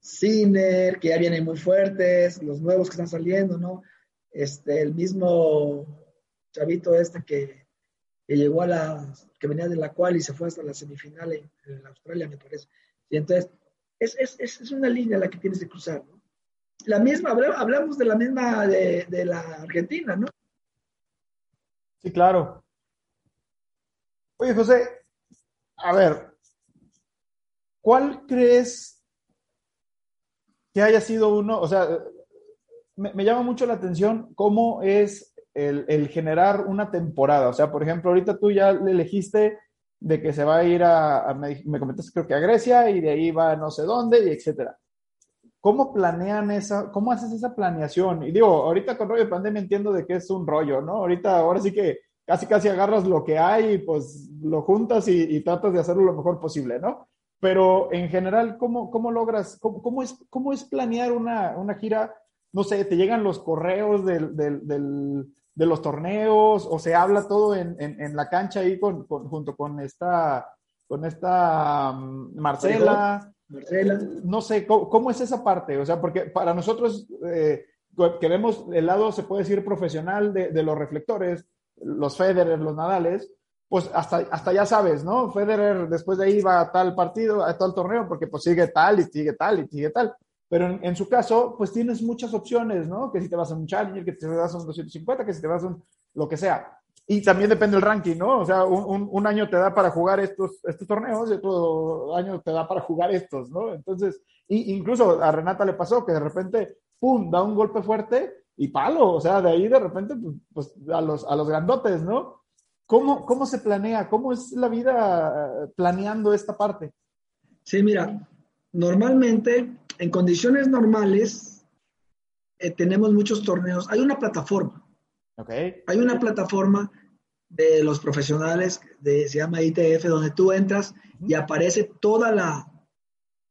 Ciner, que ya vienen muy fuertes, los nuevos que están saliendo, ¿no? Este, el mismo chavito este que, llegó a la, que venía de la cual y se fue hasta la semifinal en, Australia, me parece. Y entonces, es, es, es, una línea la que tienes que cruzar. La misma, hablamos de la misma de, de la Argentina, ¿no?
Sí, claro. Oye, José, a ver, ¿Cuál crees que haya sido uno? O sea, me, llama mucho la atención cómo es el, generar una temporada. O sea, por ejemplo, ahorita tú ya le elegiste de que se va a ir a, me, comentaste creo que a Grecia y de ahí va a no sé dónde y etcétera. ¿Cómo planean esa, cómo haces esa planeación? Y digo, ahorita con rollo de pandemia entiendo de que es un rollo, ¿no? Ahorita, ahora sí que casi casi agarras lo que hay y pues lo juntas y, y tratas de hacerlo lo mejor posible, ¿no? Pero en general, ¿cómo, cómo logras, cómo, es, cómo es planear una, gira no sé, te llegan los correos del, de los torneos o se habla todo en, la cancha ahí con, junto con esta, con esta mm, Marcela. Marcela. No sé, ¿cómo, es esa parte? O sea, porque para nosotros eh, que vemos el lado, se puede decir, profesional de, de los reflectores, los Federer, los Nadales, pues hasta, hasta ya sabes, ¿no? Federer después de ahí va a tal partido, a tal torneo, porque pues sigue tal y sigue tal y sigue tal. Pero en, su caso, pues tienes muchas opciones, ¿no? Que si te vas a un Challenger, que si te vas a un 250, que si te vas a un lo que sea. Y también depende del ranking, ¿no? O sea, un, un, año te da para jugar estos, estos torneos y otro año te da para jugar estos, ¿no? Entonces, y, incluso a Renata le pasó que de repente, ¡pum!, da un golpe fuerte y palo. O sea, de ahí de repente, pues, pues a, los, a los grandotes, ¿no? ¿Cómo, ¿Cómo se planea? ¿Cómo es la vida eh, planeando esta parte?
Sí, mira, normalmente en condiciones normales eh, tenemos muchos torneos. Hay una plataforma.
Okay.
Hay una plataforma de los profesionales, de, se llama ITF, donde tú entras y aparece toda la,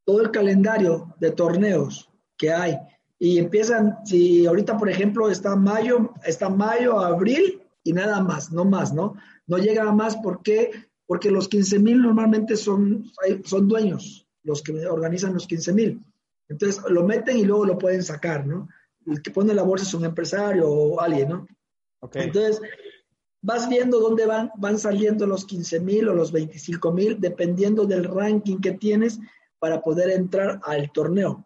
todo el calendario de torneos que hay. Y empiezan, si ahorita, por ejemplo, está mayo, está mayo, abril, y nada más, no más, ¿no? No llega a más, ¿por qué? Porque los 15 mil normalmente son, son dueños, los que organizan los 15 mil. Entonces lo meten y luego lo pueden sacar, ¿no? El que pone la bolsa es un empresario o alguien, ¿no?
Okay.
Entonces, vas viendo dónde van, van saliendo los 15 mil o los 25 mil, dependiendo del ranking que tienes para poder entrar al torneo.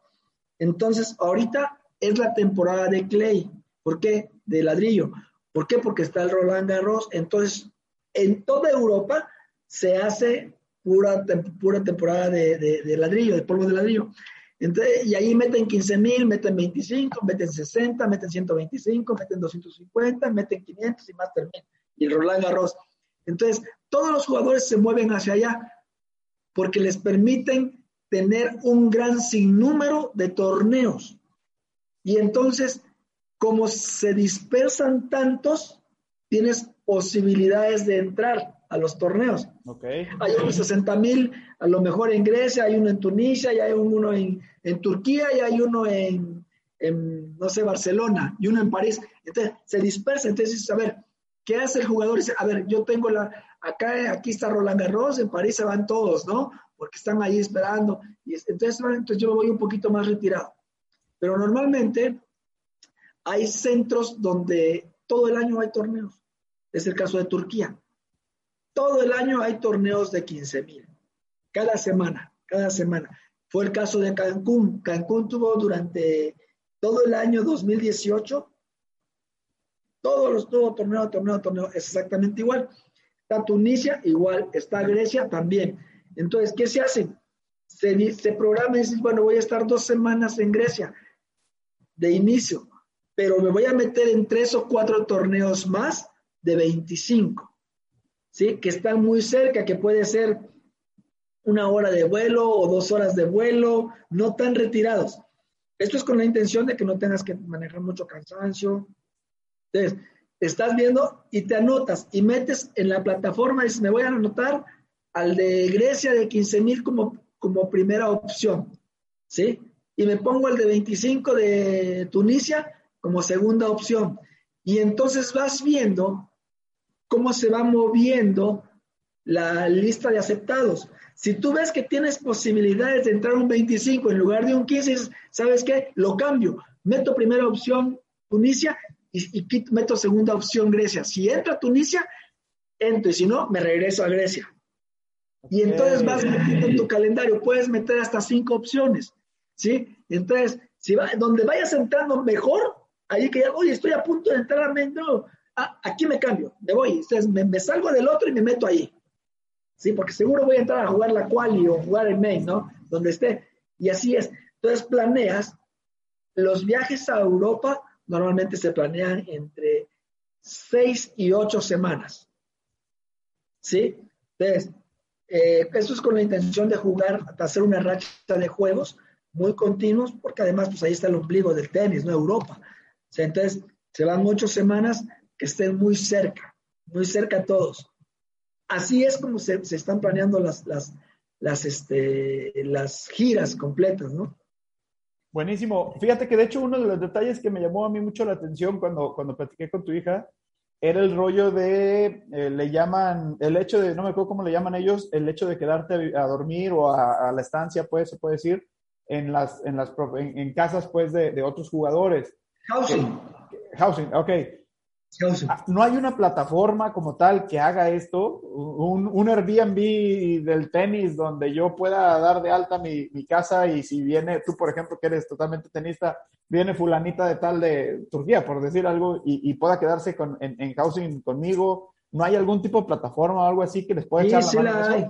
Entonces, ahorita es la temporada de Clay. ¿Por qué? De ladrillo. ¿Por qué? Porque está el Roland Garros. Entonces, en toda Europa se hace pura, pura temporada de, ladrillo, de polvo de ladrillo. Entonces, y ahí meten 15 mil, meten 25, meten 60, meten 125, meten 250, meten 500 y más termina. Y Roland Garros. Entonces, todos los jugadores se mueven hacia allá porque les permiten tener un gran sinnúmero de torneos. Y entonces como se dispersan tantos, tienes posibilidades de entrar a los torneos.
Okay.
Hay unos 60 mil, a lo mejor en Grecia, hay uno en Tunisia, y hay uno en, Turquía, y hay uno en, no sé, Barcelona, y uno en París. Entonces, se dispersa. Entonces, a ver, ¿qué hace el jugador? Dice, a ver, yo tengo la, acá, aquí está Roland Garros, en París se van todos, ¿no? Porque están ahí esperando. Y entonces, entonces yo voy un poquito más retirado. Pero normalmente hay centros donde todo el año hay torneos. Es el caso de Turquía. Todo el año hay torneos de 15 mil. Cada semana, cada semana. Fue el caso de Cancún. Cancún tuvo durante todo el año 2018, todos los tuvo torneo, torneo, torneo, es exactamente igual. Está Tunisia, igual. Está Grecia, también. Entonces, ¿qué se hace? Se, se programa y dices, bueno, voy a estar dos semanas en Grecia de inicio pero me voy a meter en tres o cuatro torneos más de 25, ¿sí? Que están muy cerca, que puede ser una hora de vuelo o dos horas de vuelo, no tan retirados. Esto es con la intención de que no tengas que manejar mucho cansancio. Entonces, estás viendo y te anotas y metes en la plataforma y dices, me voy a anotar al de Grecia de 15 mil como, como primera opción, ¿sí? Y me pongo el de 25 de Tunisia como segunda opción. Y entonces vas viendo cómo se va moviendo la lista de aceptados. Si tú ves que tienes posibilidades de entrar un 25 en lugar de un 15, ¿sabes qué? Lo cambio. Meto primera opción Tunisia y, meto segunda opción Grecia. Si entra Tunisia, entro y si no, me regreso a Grecia. Y entonces vas metiendo en tu calendario, puedes meter hasta cinco opciones, ¿sí? Entonces, si va, donde vayas entrando mejor, ahí que, oye, estoy a punto de entrar a Mendo, ah, aquí me cambio, me voy, entonces me, salgo del otro y me meto ahí. Sí, porque seguro voy a entrar a jugar la quali o jugar el main, ¿no? Donde esté. Y así es. Entonces planeas, los viajes a Europa normalmente se planean entre seis y ocho semanas. ¿Sí? Entonces, eh, eso es con la intención de jugar, de hacer una racha de juegos muy continuos, porque además, pues ahí está el ombligo del tenis, ¿no? Europa entonces, se van ocho semanas que estén muy cerca, muy cerca todos. Así es como se, están planeando las, las, las, este, las giras completas, ¿no?
Buenísimo. Fíjate que de hecho uno de los detalles que me llamó a mí mucho la atención cuando, cuando platiqué con tu hija era el rollo de, eh, le llaman, el hecho de, no me acuerdo cómo le llaman ellos, el hecho de quedarte a, dormir o a, la estancia, pues, se puede decir, en las, en las, en, casas, pues, de, de, otros jugadores.
Housing.
housing, ok. Ah, no hay una plataforma como tal que haga esto, un, un, Airbnb del tenis donde yo pueda dar de alta mi, mi, casa y si viene, tú por ejemplo que eres totalmente tenista, viene fulanita de tal de Turquía, por decir algo, y, y pueda quedarse con, en, housing conmigo. ¿No hay algún tipo de plataforma o algo así que les pueda echar
sí, la hay.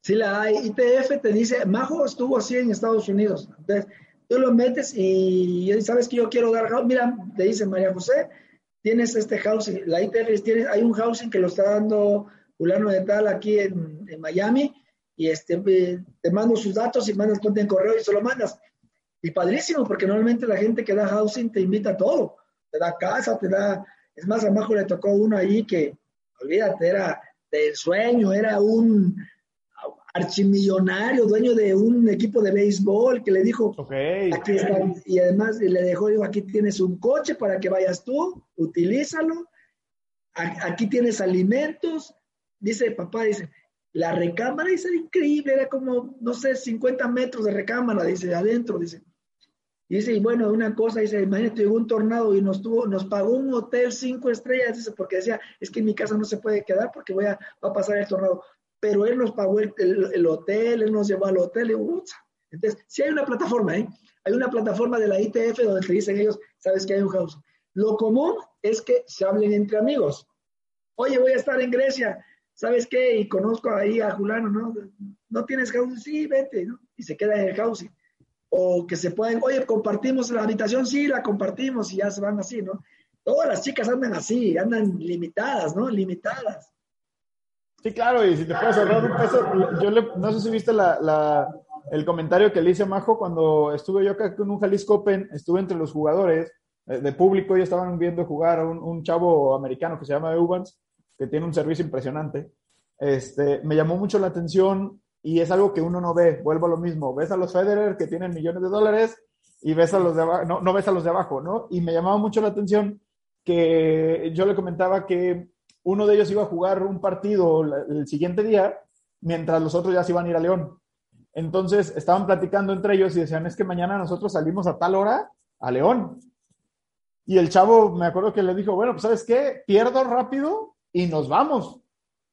Sí la hay. ITF te dice, Majo estuvo así en Estados Unidos. Entonces, tú lo metes y sabes que yo quiero dar, mira, te dice María José, tienes este housing, la ITF tiene, hay un housing que lo está dando fulano de tal aquí en, Miami y este, te mando sus datos y mandas ponte en correo y se lo mandas. Y padrísimo, porque normalmente la gente que da housing te invita a todo. Te da casa, te da... Es más, a Majo le tocó uno allí que, olvídate, era del sueño, era un archimillonario, dueño de un equipo de béisbol, que le dijo, aquí está, y además le dejó, digo, aquí tienes un coche para que vayas tú, utilízalo, aquí tienes alimentos, dice papá, dice, la recámara, dice, increíble, era como, no sé, 50 metros de recámara, dice, adentro, dice. Y dice, y bueno, una cosa, dice, imagínate, llegó un tornado y nos tuvo, nos pagó un hotel cinco estrellas, dice, porque decía, es que en mi casa no se puede quedar porque voy a, va a pasar el tornado pero él nos pagó el, hotel, él nos llevó al hotel. Y, entonces, sí hay una plataforma, ¿eh? Hay una plataforma de la ITF donde te dicen ellos, sabes que hay un house. Lo común es que se hablen entre amigos. Oye, voy a estar en Grecia, ¿sabes qué? Y conozco ahí a Julano, ¿no? ¿No tienes house? Sí, vete, ¿no? Y se queda en el house. O que se pueden, oye, compartimos la habitación, sí, la compartimos y ya se van así, ¿no? Todas las chicas andan así, andan limitadas, ¿no? Limitadas.
Sí, claro, y si te puedes ahorrar un peso, yo no sé si viste el comentario que le hice a Majo cuando estuve yo acá con un Jalisco Open, estuve entre los jugadores eh, de público y estaban viendo jugar a un, chavo americano que se llama Evans, que tiene un servicio impresionante. Este, me llamó mucho la atención y es algo que uno no ve, vuelvo a lo mismo, ves a los Federer que tienen millones de dólares y ves a los no, no ves a los de abajo, ¿no? Y me llamaba mucho la atención que yo le comentaba que uno de ellos iba a jugar un partido el siguiente día, mientras los otros ya se iban a ir a León. Entonces estaban platicando entre ellos y decían, es que mañana nosotros salimos a tal hora a León. Y el chavo, me acuerdo que le dijo, bueno, pues sabes qué, pierdo rápido y nos vamos.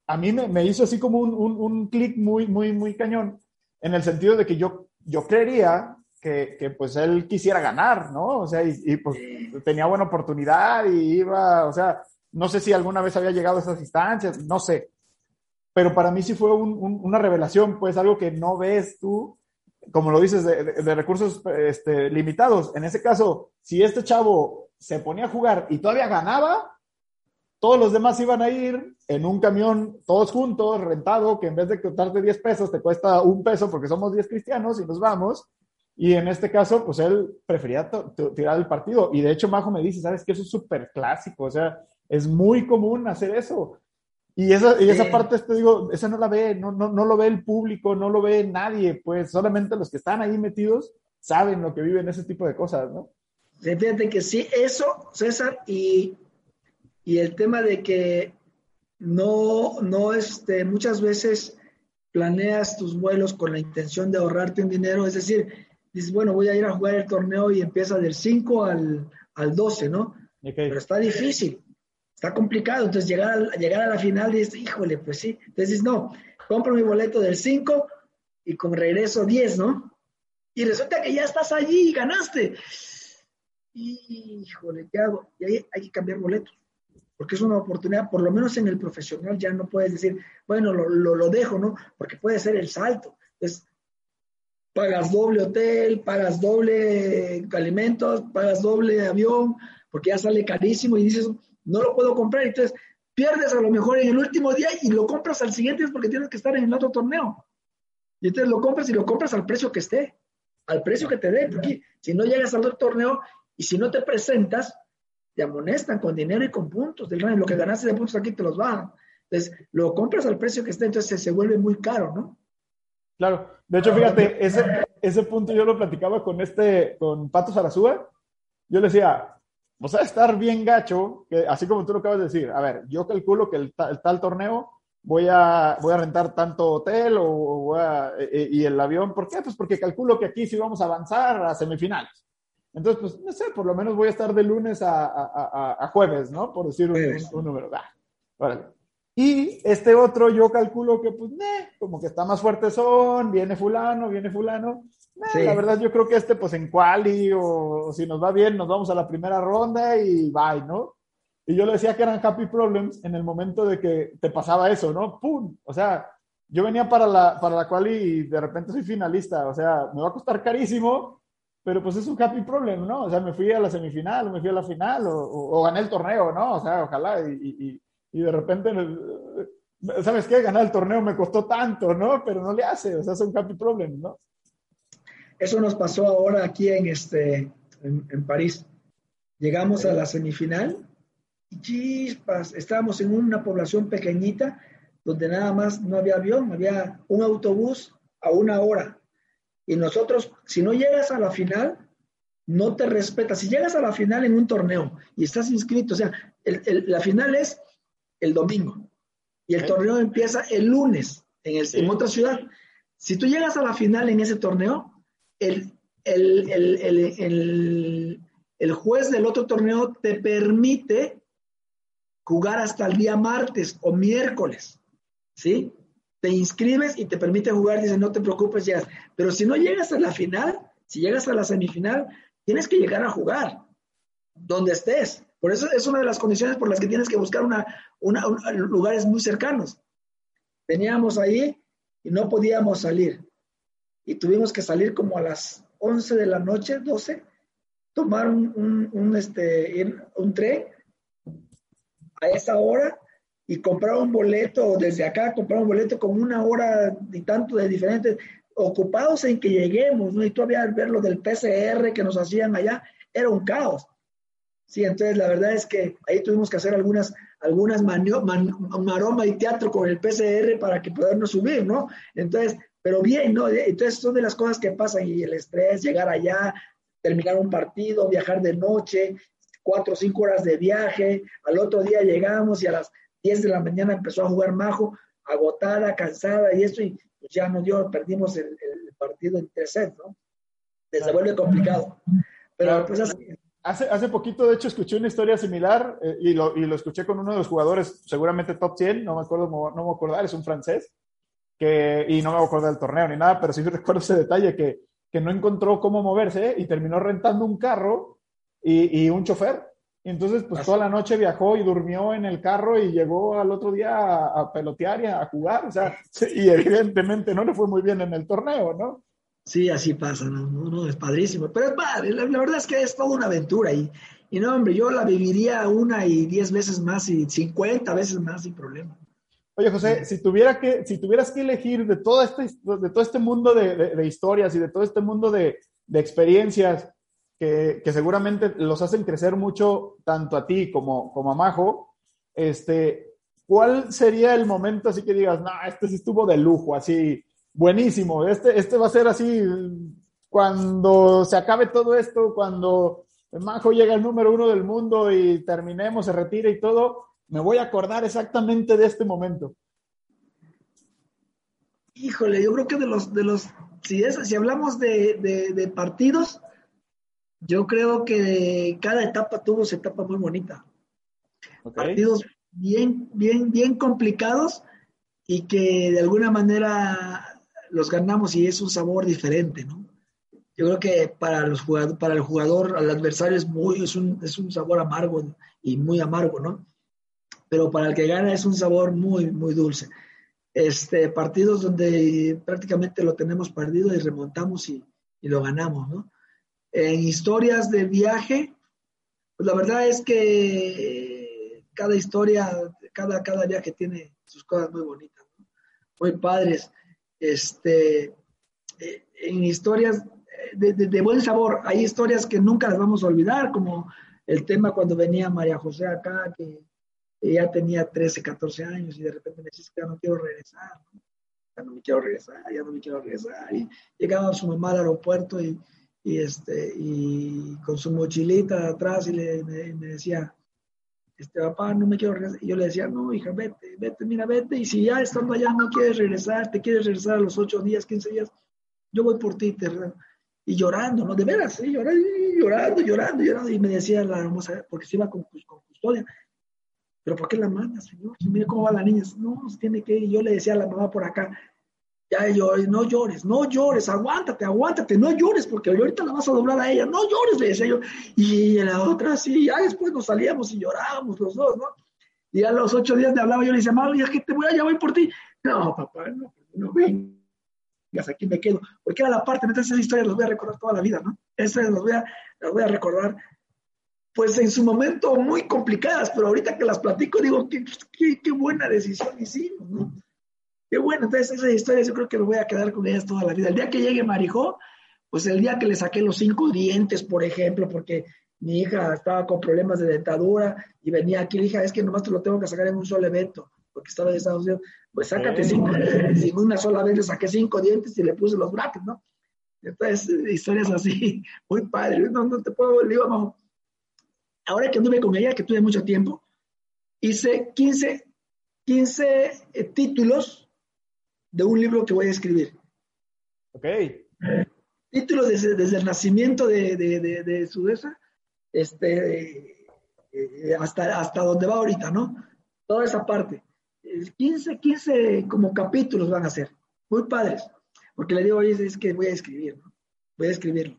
A mí me, hizo así como un, un, clic muy, muy, muy cañón, en el sentido de que yo, yo creería que, que, pues él quisiera ganar, ¿no? O sea, y, y pues tenía buena oportunidad y iba, o sea, no sé si alguna vez había llegado a esas instancias, no sé. Pero para mí sí fue una revelación, pues algo que no ves tú, como lo dices, de, recursos este, limitados. En ese caso, si este chavo se ponía a jugar y todavía ganaba, todos los demás iban a ir en un camión, todos juntos, rentado, que en vez de costarte 10 pesos, te cuesta un peso porque somos 10 cristianos y nos vamos. Y en este caso, pues él prefería tirar el partido. Y de hecho, Majo me dice, ¿sabes qué? Eso es súper clásico. O sea, es muy común hacer eso. Y esa, y esa parte, te digo, esa no la ve, no, no, no lo ve el público, no lo ve nadie, pues solamente los que están ahí metidos saben lo que viven ese tipo de cosas, ¿no?
Fíjate que sí, eso, César, y, y el tema de que no, no, este, muchas veces planeas tus vuelos con la intención de ahorrarte un dinero, es decir, dices, bueno, voy a ir a jugar el torneo y empieza del 5 al, al 12, ¿no? Pero está difícil está complicado. Entonces, llegar a, llegar a la final dices, híjole, pues sí. Entonces, no, compro mi boleto del 5 y con regreso 10, ¿no? Y resulta que ya estás allí y ganaste. Híjole, ¿qué hago? Y ahí hay que cambiar boletos. Porque es una oportunidad, por lo menos en el profesional ya no puedes decir, bueno, lo, lo, lo dejo, ¿no? Porque puede ser el salto. Entonces, pagas doble hotel, pagas doble alimentos, pagas doble avión, porque ya sale carísimo y dices, no lo puedo comprar. Entonces, pierdes a lo mejor en el último día y lo compras al siguiente es porque tienes que estar en el otro torneo. Y entonces lo compras y lo compras al precio que esté, al precio que te dé, porque si no llegas al otro torneo y si no te presentas, te amonestan con dinero y con puntos. Del lo que ganaste de puntos aquí te los van. Entonces, lo compras al precio que esté, entonces se, vuelve muy caro, ¿no?
Claro, de hecho, fíjate, ese, ese punto yo lo platicaba con este, con Pato Sarazúa. Yo le decía, o sea, estar bien gacho, que así como tú lo acabas de decir, a ver, yo calculo que el, tal torneo voy a, voy a rentar tanto hotel o, voy a, e, e, y el avión, ¿por qué? Pues porque calculo que aquí sí vamos a avanzar a semifinales. Entonces, pues, no sé, por lo menos voy a estar de lunes a, a, a jueves, ¿no? Por decir un, un, número. Ah, y este otro yo calculo que, pues, como que está más fuerte son, viene fulano, viene fulano. La verdad yo creo que este, pues, en quali o, si nos va bien, nos vamos a la primera ronda y bye, ¿no? Y yo le decía que eran happy problems en el momento de que te pasaba eso, ¿no? ¡Pum! O sea, yo venía para la, para la quali y de repente soy finalista. O sea, me va a costar carísimo, pero pues es un happy problem, ¿no? O sea, me fui a la semifinal, o me fui a la final, o, o, gané el torneo, ¿no? O sea, ojalá, y, y, y de repente, ¿sabes qué? Ganar el torneo me costó tanto, ¿no? Pero no le hace, o sea, es un happy problem, ¿no?
Eso nos pasó ahora aquí en, este, en, París. Llegamos a la semifinal y chispas, estábamos en una población pequeñita donde nada más no había avión, había un autobús a una hora. Y nosotros, si no llegas a la final, no te respeta. Si llegas a la final en un torneo y estás inscrito, o sea, la final es el domingo y el torneo empieza el lunes en, el, en, otra ciudad. Si tú llegas a la final en ese torneo, el, el, el juez del otro torneo te permite jugar hasta el día martes o miércoles, ¿sí? Te inscribes y te permite jugar, dice, no te preocupes, llegas. Pero si no llegas a la final, si llegas a la semifinal, tienes que llegar a jugar, donde estés. Por eso es una de las condiciones por las que tienes que buscar una, lugares muy cercanos. Veníamos ahí y no podíamos salir. Y tuvimos que salir como a las 11 de la noche, 12, tomar un, este, un tren a esa hora y comprar un boleto desde acá, comprar un boleto con una hora y tanto de diferentes, ocupados en que lleguemos, ¿no? Y todavía ver lo del PCR que nos hacían allá, era un caos. Sí, entonces la verdad es que ahí tuvimos que hacer algunas, algunas maroma y teatro con el PCR para que podernos subir, ¿no? Entonces, pero bien, ¿no? Entonces son de las cosas que pasan y el estrés, llegar allá, terminar un partido, viajar de noche, cuatro o cinco horas de viaje, al otro día llegamos y a las 10 de la mañana empezó a jugar Majo, agotada, cansada y eso, y pues ya nos dio, perdimos el, partido en tres sets, ¿no? Se vuelve complicado. Pero pues así,
Hace, hace poquito, de hecho, escuché una historia similar eh, y, lo, y, lo, escuché con uno de los jugadores, seguramente top 100, no me acuerdo, no me acordar, es un francés, que, y no me acuerdo del torneo ni nada, pero sí recuerdo ese detalle que, que no encontró cómo moverse y terminó rentando un carro y, y un chofer. Y entonces, pues toda la noche viajó y durmió en el carro y llegó al otro día a, a pelotear y a jugar. O sea, y evidentemente no le fue muy bien en el torneo, ¿no?
Sí, así pasa, ¿no? no, es padrísimo. Pero es padre, la, verdad es que es toda una aventura y, y no, hombre, yo la viviría una y diez veces más y cincuenta veces más sin problema.
Oye, José, si, tuviera que, si tuvieras que elegir de todo este, de todo este mundo de, de, historias y de todo este mundo de, de experiencias que, que, seguramente los hacen crecer mucho, tanto a ti como, como a Majo, este, ¿cuál sería el momento así que digas, no, este sí estuvo de lujo, así, buenísimo. Este, este va a ser así cuando se acabe todo esto, cuando Majo llega al número uno del mundo y terminemos, se retire y todo, me voy a acordar exactamente de este momento.
Híjole, yo creo que de los, de los, si, es, si hablamos de, partidos, yo creo que cada etapa tuvo su etapa muy bonita. Partidos bien, bien, bien complicados y que de alguna manera los ganamos y es un sabor diferente, ¿no? Yo creo que para, los jugadores, para el jugador, al adversario es, muy, es, un, es un sabor amargo y muy amargo, ¿no? Pero para el que gana es un sabor muy, muy dulce. Este, partidos donde prácticamente lo tenemos perdido y remontamos y, y lo ganamos, ¿no? En historias de viaje, pues la verdad es que cada historia, cada, cada viaje tiene sus cosas muy bonitas, ¿no? muy padres este, eh, en historias de, buen sabor. Hay historias que nunca las vamos a olvidar, como el tema cuando venía María José acá, que ella tenía 13, 14 años y de repente me dice que ya no quiero regresar. ya no me quiero regresar, ya no me quiero regresar. Y llegaba su mamá al aeropuerto y, y este, y con su mochilita atrás y le, me, decía, este papá, no me quiero regresar. Y yo le decía, no, hija, vete, vete, mira, vete. Y si ya estando allá no quieres regresar, te quieres regresar a los ocho días, 15 días, yo voy por ti, te y llorando, ¿no? De veras, ¿sí? llorando, llorando, llorando, llorando. Y me decía la hermosa, porque se iba con, con custodia, pero ¿por qué la manda, señor? Mire cómo va la niña. No, tiene que ir. Yo le decía a la mamá por acá, ya llores, no llores, no llores, aguántate, aguántate, no llores, porque ahorita la vas a doblar a ella, no llores, le decía yo. Y la otra, sí, ya después nos salíamos y llorábamos los dos, ¿no? Y a los ocho días me hablaba, yo le decía, mami, ya que te voy a llamar por ti. No, papá, no, no vengas, aquí me quedo. Porque era la parte, entonces esas historias las voy a recordar toda la vida, ¿no? Esas las voy a, las voy a recordar pues en su momento muy complicadas, pero ahorita que las platico digo, qué, qué, buena decisión hicimos, ¿no? Qué bueno, entonces esas historias yo creo que me voy a quedar con ellas toda la vida. El día que llegue Marijó, pues el día que le saqué los cinco dientes, por ejemplo, porque mi hija estaba con problemas de dentadura y venía aquí, hija, es que nomás te lo tengo que sacar en un solo evento, porque estaba en Estados Unidos, pues sácate cinco, en una sola vez le saqué cinco dientes y le puse los brackets, ¿no? Entonces, historias así, muy padre, no, no te puedo, le ahora que anduve con ella, que tuve mucho tiempo, hice 15, 15 eh, títulos de un libro que voy a escribir.
Ok.
Títulos desde, el nacimiento de, de, de, Sudesa este, eh, hasta, hasta donde va ahorita, ¿no? Toda esa parte. 15, 15 como capítulos van a ser. Muy padres. Porque le digo, oye, es que voy a escribir, ¿no? Voy a escribirlo.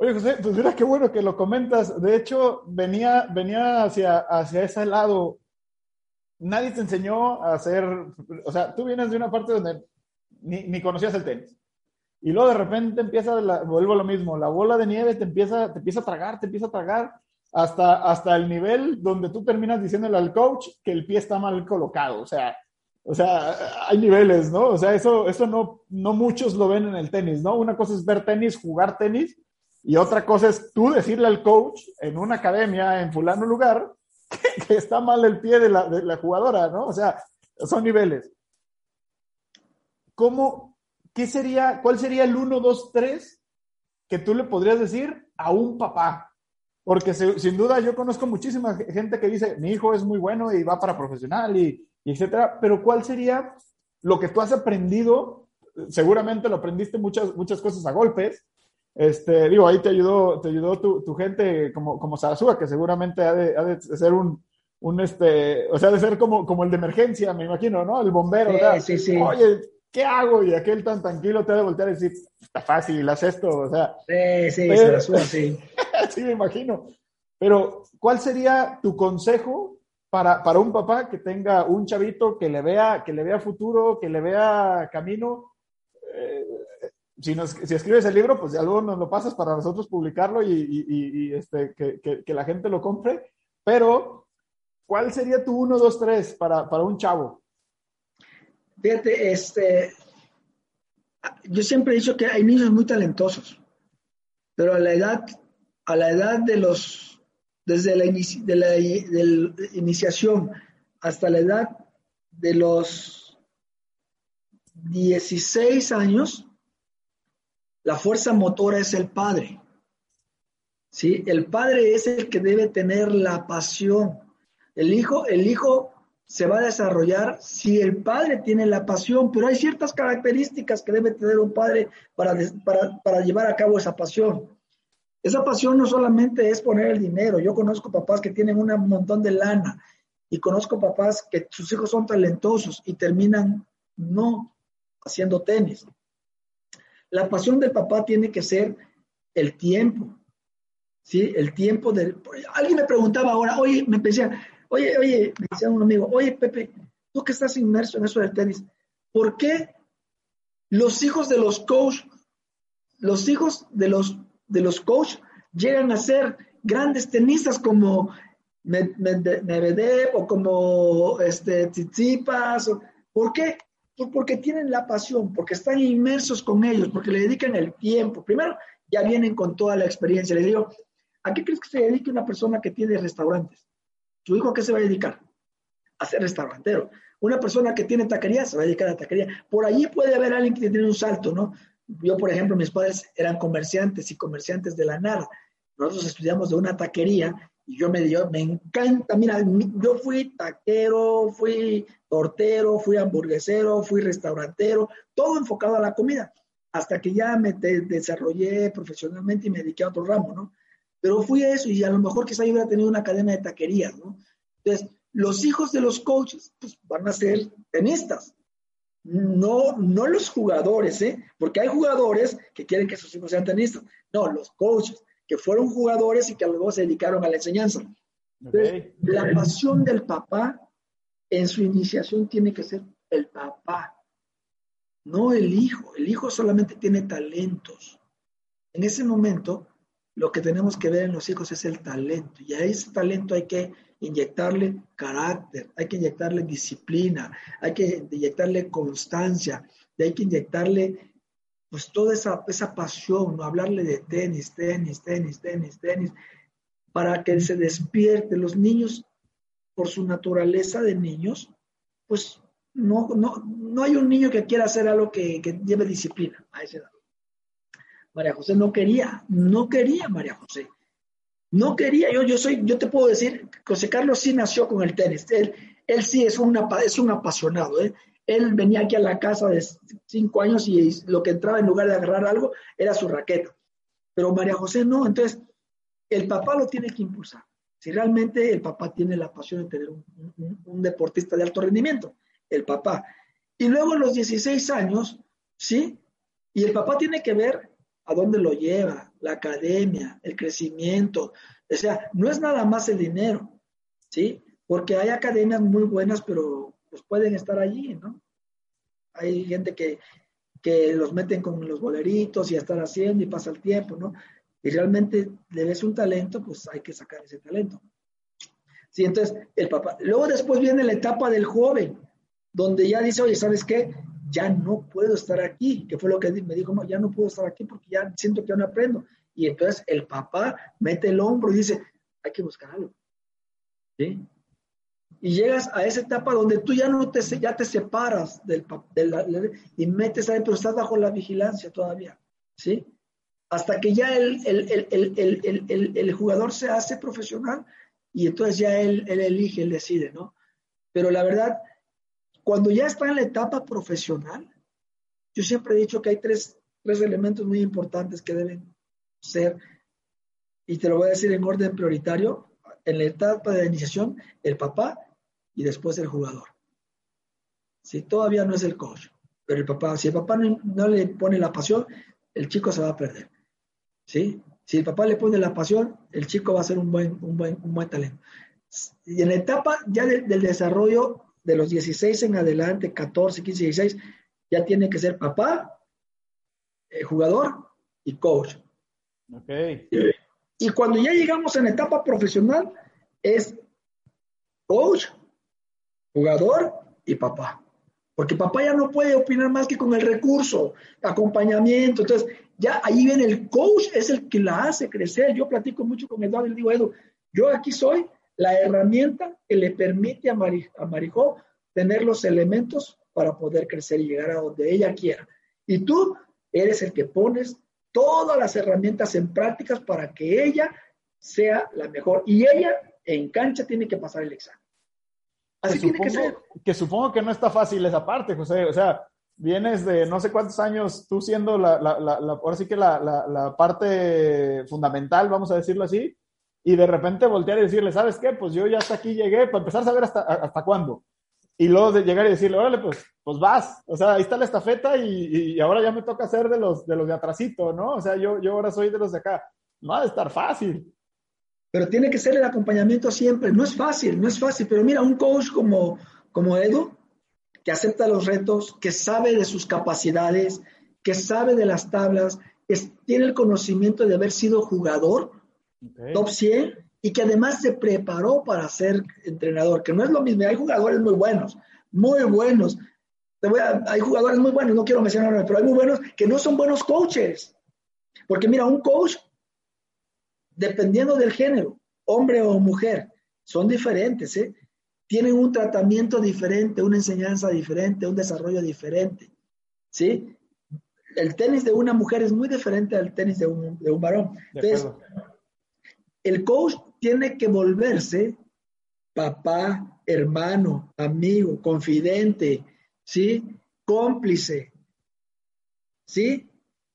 Oye, José, pues mira qué bueno que lo comentas. De hecho, venía, venía hacia, hacia ese lado. Nadie te enseñó a hacer, o sea, tú vienes de una parte donde ni, conocías el tenis. Y luego de repente empieza, la, vuelvo a lo mismo, la bola de nieve te empieza, te empieza a tragar, te empieza a tragar, hasta, hasta el nivel donde tú terminas diciéndole al coach que el pie está mal colocado. O sea, o sea, hay niveles, ¿no? O sea, eso, eso no, no muchos lo ven en el tenis, ¿no? Una cosa es ver tenis, jugar tenis, y otra cosa es tú decirle al coach en una academia, en fulano lugar, que, está mal el pie de la, de la, jugadora, ¿no? O sea, son niveles. ¿Cómo, qué sería, cuál sería el 1, 2, 3 que tú le podrías decir a un papá? Porque sin duda yo conozco muchísima gente que dice, mi hijo es muy bueno y va para profesional y, y etcétera, pero ¿cuál sería lo que tú has aprendido? Seguramente lo aprendiste muchas, muchas cosas a golpes, este, digo, ahí te ayudó, te ayudó tu, tu gente como, como Sarasúa, que seguramente ha de, ha de, ser un, un, este, o sea, de ser como, como el de emergencia, me imagino, ¿no? El bombero,
sí, sí,
Oye, ¿qué hago? Y aquel tan tranquilo te ha de voltear y decir, está fácil, haz esto, o sea.
Sí, sí, Sarasúa, sí.
sí, me imagino. Pero, ¿cuál sería tu consejo para, para un papá que tenga un chavito que le vea, que le vea futuro, que le vea camino? Eh, si, nos, si escribes el libro, pues ya luego nos lo pasas para nosotros publicarlo y, y, este, que, que, la gente lo compre. Pero, ¿cuál sería tu 1, 2, 3 para, para un chavo?
Fíjate, este, yo siempre he dicho que hay niños muy talentosos, pero a la edad, a la edad de los, desde la, de la iniciación hasta la edad de los 16 años, la fuerza motora es el padre. ¿sí? El padre es el que debe tener la pasión. El hijo, el hijo se va a desarrollar si el padre tiene la pasión, pero hay ciertas características que debe tener un padre para, para, llevar a cabo esa pasión. Esa pasión no solamente es poner el dinero. Yo conozco papás que tienen un montón de lana y conozco papás que sus hijos son talentosos y terminan no haciendo tenis. La pasión del papá tiene que ser el tiempo, ¿sí? El tiempo del... Alguien me preguntaba ahora, oye, me decía, oye, oye, me decía un amigo, oye, Pepe, tú que estás inmerso en eso del tenis, ¿por qué los hijos de los coach, los hijos de los, de los coach llegan a ser grandes tenistas como Medvedev o como este, Tsitsipas? ¿Por qué? Porque tienen la pasión, porque están inmersos con ellos, porque le dedican el tiempo. Primero, ya vienen con toda la experiencia. Le digo, ¿a qué crees que se dedique una persona que tiene restaurantes? ¿Tu hijo a qué se va a dedicar? a ser restaurantero. Una persona que tiene taquería se va a dedicar a taquería. Por allí puede haber alguien que tiene un salto, ¿no? Yo, por ejemplo, mis padres eran comerciantes y comerciantes de la nada. Nosotros estudiamos de una taquería y yo me, dio, me encanta, mira, yo fui taquero, fui tortero, fui hamburguesero, fui restaurantero, todo enfocado a la comida, hasta que ya me desarrollé profesionalmente y me dediqué a otro ramo, ¿no? Pero fui eso y a lo mejor quizá yo hubiera tenido una academia de taquerías, ¿no? Entonces, los hijos de los coaches pues, van a ser tenistas, no, no los jugadores, ¿eh? Porque hay jugadores que quieren que sus hijos sean tenistas. No, los coaches, que fueron jugadores y que luego se dedicaron a la enseñanza. la pasión del papá en su iniciación tiene que ser el papá, no el hijo. El hijo solamente tiene talentos. En ese momento, lo que tenemos que ver en los hijos es el talento. Y a ese talento hay que inyectarle carácter, hay que inyectarle disciplina, hay que inyectarle constancia, hay que inyectarle pues toda esa, esa pasión, ¿no? hablarle de tenis, tenis, tenis, tenis, tenis, para que se despierte. Los niños, por su naturaleza de niños, pues no, no, no hay un niño que quiera hacer algo que, lleve disciplina a esa edad. María José no quería, no quería María José. No quería, yo, yo soy, yo te puedo decir, José Carlos sí nació con el tenis. Él, él sí es, una, es un apasionado. ¿eh? Él venía aquí a la casa de cinco años y lo que entraba en lugar de agarrar algo era su raqueta. Pero María José no, entonces el papá lo tiene que impulsar. Si realmente el papá tiene la pasión de tener un, deportista de alto rendimiento, el papá. Y luego a los 16 años, ¿sí? Y el papá tiene que ver a dónde lo lleva, la academia, el crecimiento. O sea, no es nada más el dinero, ¿sí? Porque hay academias muy buenas, pero pues pueden estar allí, ¿no? Hay gente que, que los meten con los boleritos y a estar haciendo y pasa el tiempo, ¿no? Y realmente le ves un talento, pues hay que sacar ese talento. Sí, entonces el papá. Luego después viene la etapa del joven, donde ya dice, oye, ¿sabes qué? Ya no puedo estar aquí, que fue lo que me dijo, ya no puedo estar aquí porque ya siento que ya no aprendo. Y entonces el papá mete el hombro y dice, hay que buscar algo. ¿Sí? Y llegas a esa etapa donde tú ya no te, ya te separas del, del y metes ahí, pero estás bajo la vigilancia todavía. ¿Sí? Hasta que ya el, el, el jugador se hace profesional y entonces ya él, él elige, él decide, ¿no? Pero la verdad, cuando ya está en la etapa profesional, yo siempre he dicho que hay tres, tres elementos muy importantes que deben ser, y te lo voy a decir en orden prioritario, en la etapa de iniciación, el papá y después el jugador. Si todavía no es el coach, pero el papá, si el papá no, le pone la pasión, el chico se va a perder. ¿sí? Si el papá le pone la pasión, el chico va a ser un buen, un buen, un buen talento. Y en la etapa ya del desarrollo de los 16 en adelante, 14, 15, 16, ya tiene que ser papá, eh, jugador y coach.
Okay.
Y cuando ya llegamos en etapa profesional, es coach, jugador y papá. Porque papá ya no puede opinar más que con el recurso, acompañamiento. Entonces, ya ahí viene el coach, es el que la hace crecer. Yo platico mucho con Eduardo y le digo, Edu, yo aquí soy la herramienta que le permite a, a Marijó tener los elementos para poder crecer y llegar a donde ella quiera. Y tú eres el que pones todas las herramientas en prácticas para que ella sea la mejor. Y ella en cancha tiene que pasar el examen.
Así que tiene que ser. Que supongo que no está fácil esa parte, José. O sea, vienes de no sé cuántos años tú siendo la, la, la, ahora sí que la, la, parte fundamental, vamos a decirlo así, y de repente voltear y decirle, ¿sabes qué? Pues yo ya hasta aquí llegué, para empezar a saber hasta, hasta cuándo. Y luego de llegar y decirle, órale, pues, pues vas. O sea, ahí está la estafeta y, y ahora ya me toca ser de los de, los de atrasito, ¿no? O sea, yo, yo ahora soy de los de acá. No ha de estar fácil.
Pero tiene que ser el acompañamiento siempre. No es fácil, no es fácil. Pero mira, un coach como, como Edu, que acepta los retos, que sabe de sus capacidades, que sabe de las tablas, que tiene el conocimiento de haber sido jugador, top 100, y que además se preparó para ser entrenador, que no es lo mismo, hay jugadores muy buenos, muy buenos. hay jugadores muy buenos, no quiero mencionar, pero hay muy buenos que no son buenos coaches. Porque mira, un coach, dependiendo del género, hombre o mujer, son diferentes. ¿eh? tienen un tratamiento diferente, una enseñanza diferente, un desarrollo diferente. ¿Sí? El tenis de una mujer es muy diferente al tenis de un, de un varón. Entonces, el coach tiene que volverse papá, hermano, amigo, confidente, ¿sí? Cómplice, ¿sí?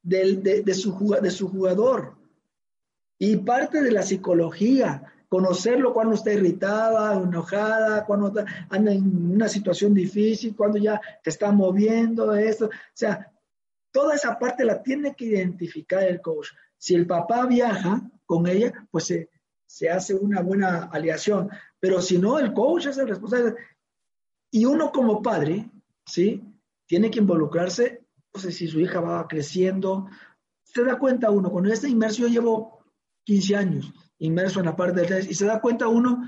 de, su, de su jugador. Y parte de la psicología, conocerlo cuando está irritada, enojada, cuando anda en una situación difícil, cuando ya te está moviendo, esto. O sea, toda esa parte la tiene que identificar el coach. Si el papá viaja con ella, pues se, se hace una buena aliación. Pero si no, el coach es el responsable. Y uno como padre, ¿sí? Tiene que involucrarse, no sé si su hija va creciendo. Se da cuenta uno, cuando está inmerso, yo llevo 15 años inmerso en la parte del tenis y se da cuenta uno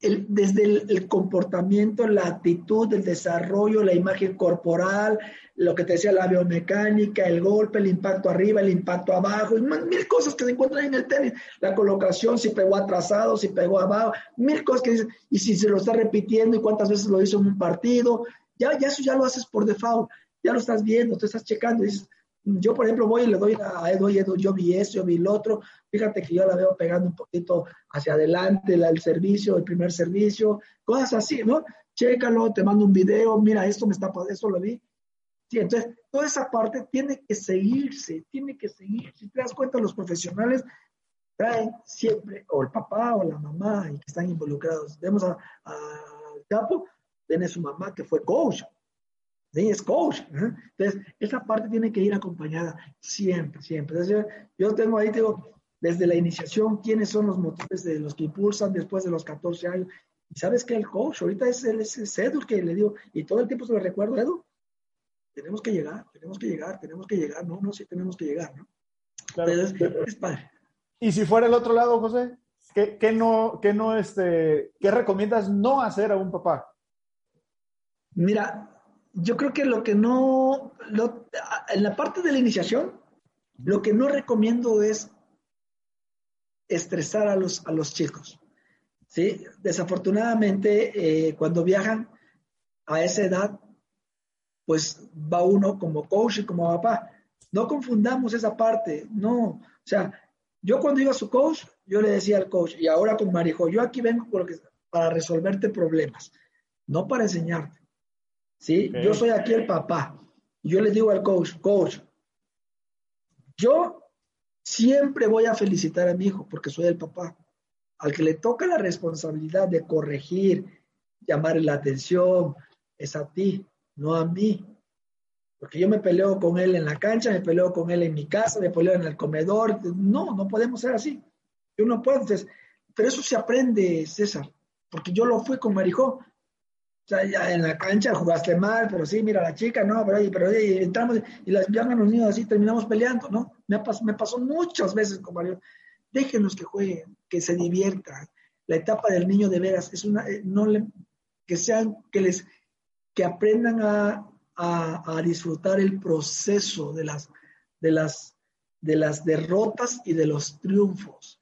el, desde el, comportamiento, la actitud, el desarrollo, la imagen corporal, lo que te decía la biomecánica, el golpe, el impacto arriba, el impacto abajo, y mil cosas que se encuentran en el tenis, la colocación, si pegó atrasado, si pegó abajo, mil cosas que dicen, y si se lo está repitiendo y cuántas veces lo hizo en un partido, ya, ya eso ya lo haces por default, ya lo estás viendo, te estás checando, dices, yo, por ejemplo, voy y le doy a Edu, Edu, yo vi eso, yo vi el otro. Fíjate que yo la veo pegando un poquito hacia adelante, el servicio, el primer servicio, cosas así, ¿no? Chécalo, te mando un video, mira, esto me está, esto lo vi. Sí, entonces, toda esa parte tiene que seguirse, tiene que seguir. Si te das cuenta, los profesionales traen siempre, o el papá o la mamá, y que están involucrados. Vemos a, a Capo, tiene su mamá que fue coach, Sí, es coach. Entonces, esa parte tiene que ir acompañada siempre, siempre. Entonces, yo tengo ahí, digo, desde la iniciación, quiénes son los motores de los que impulsan después de los 14 años. Y sabes que el coach, ahorita es el, es Edu que le digo, y todo el tiempo se lo recuerdo, Edu, tenemos que llegar, tenemos que llegar, tenemos que llegar, no, no, sí tenemos que llegar, ¿no? Claro. Entonces, es padre.
Y si fuera el otro lado, José, ¿qué, qué no, qué no, este, qué recomiendas no hacer a un papá?
Mira, yo creo que lo que no, en la parte de la iniciación, lo que no recomiendo es estresar a los, a los chicos. ¿sí? Desafortunadamente, eh, cuando viajan a esa edad, pues va uno como coach y como papá. No confundamos esa parte, no. O sea, yo cuando iba a su coach, yo le decía al coach, y ahora con Marijo, yo aquí vengo para resolverte problemas, no para enseñarte. ¿Sí? Yo soy aquí el papá. Yo le digo al coach, coach, yo siempre voy a felicitar a mi hijo porque soy el papá. Al que le toca la responsabilidad de corregir, llamarle la atención, es a ti, no a mí. Porque yo me peleo con él en la cancha, me peleo con él en mi casa, me peleo en el comedor. No, no podemos ser así. Yo no puedo. pero eso se aprende, César, porque yo lo fui con Marijó sea, ya en la cancha jugaste mal, pero sí, mira, la chica, no, pero, pero entramos y las los niños así, terminamos peleando, ¿no? Me, me pasó muchas veces con Mario. Déjenos que jueguen, que se diviertan. La etapa del niño de veras es una, eh, no le, que sean, que les, que aprendan a, a, a disfrutar el proceso de las, de las, de las derrotas y de los triunfos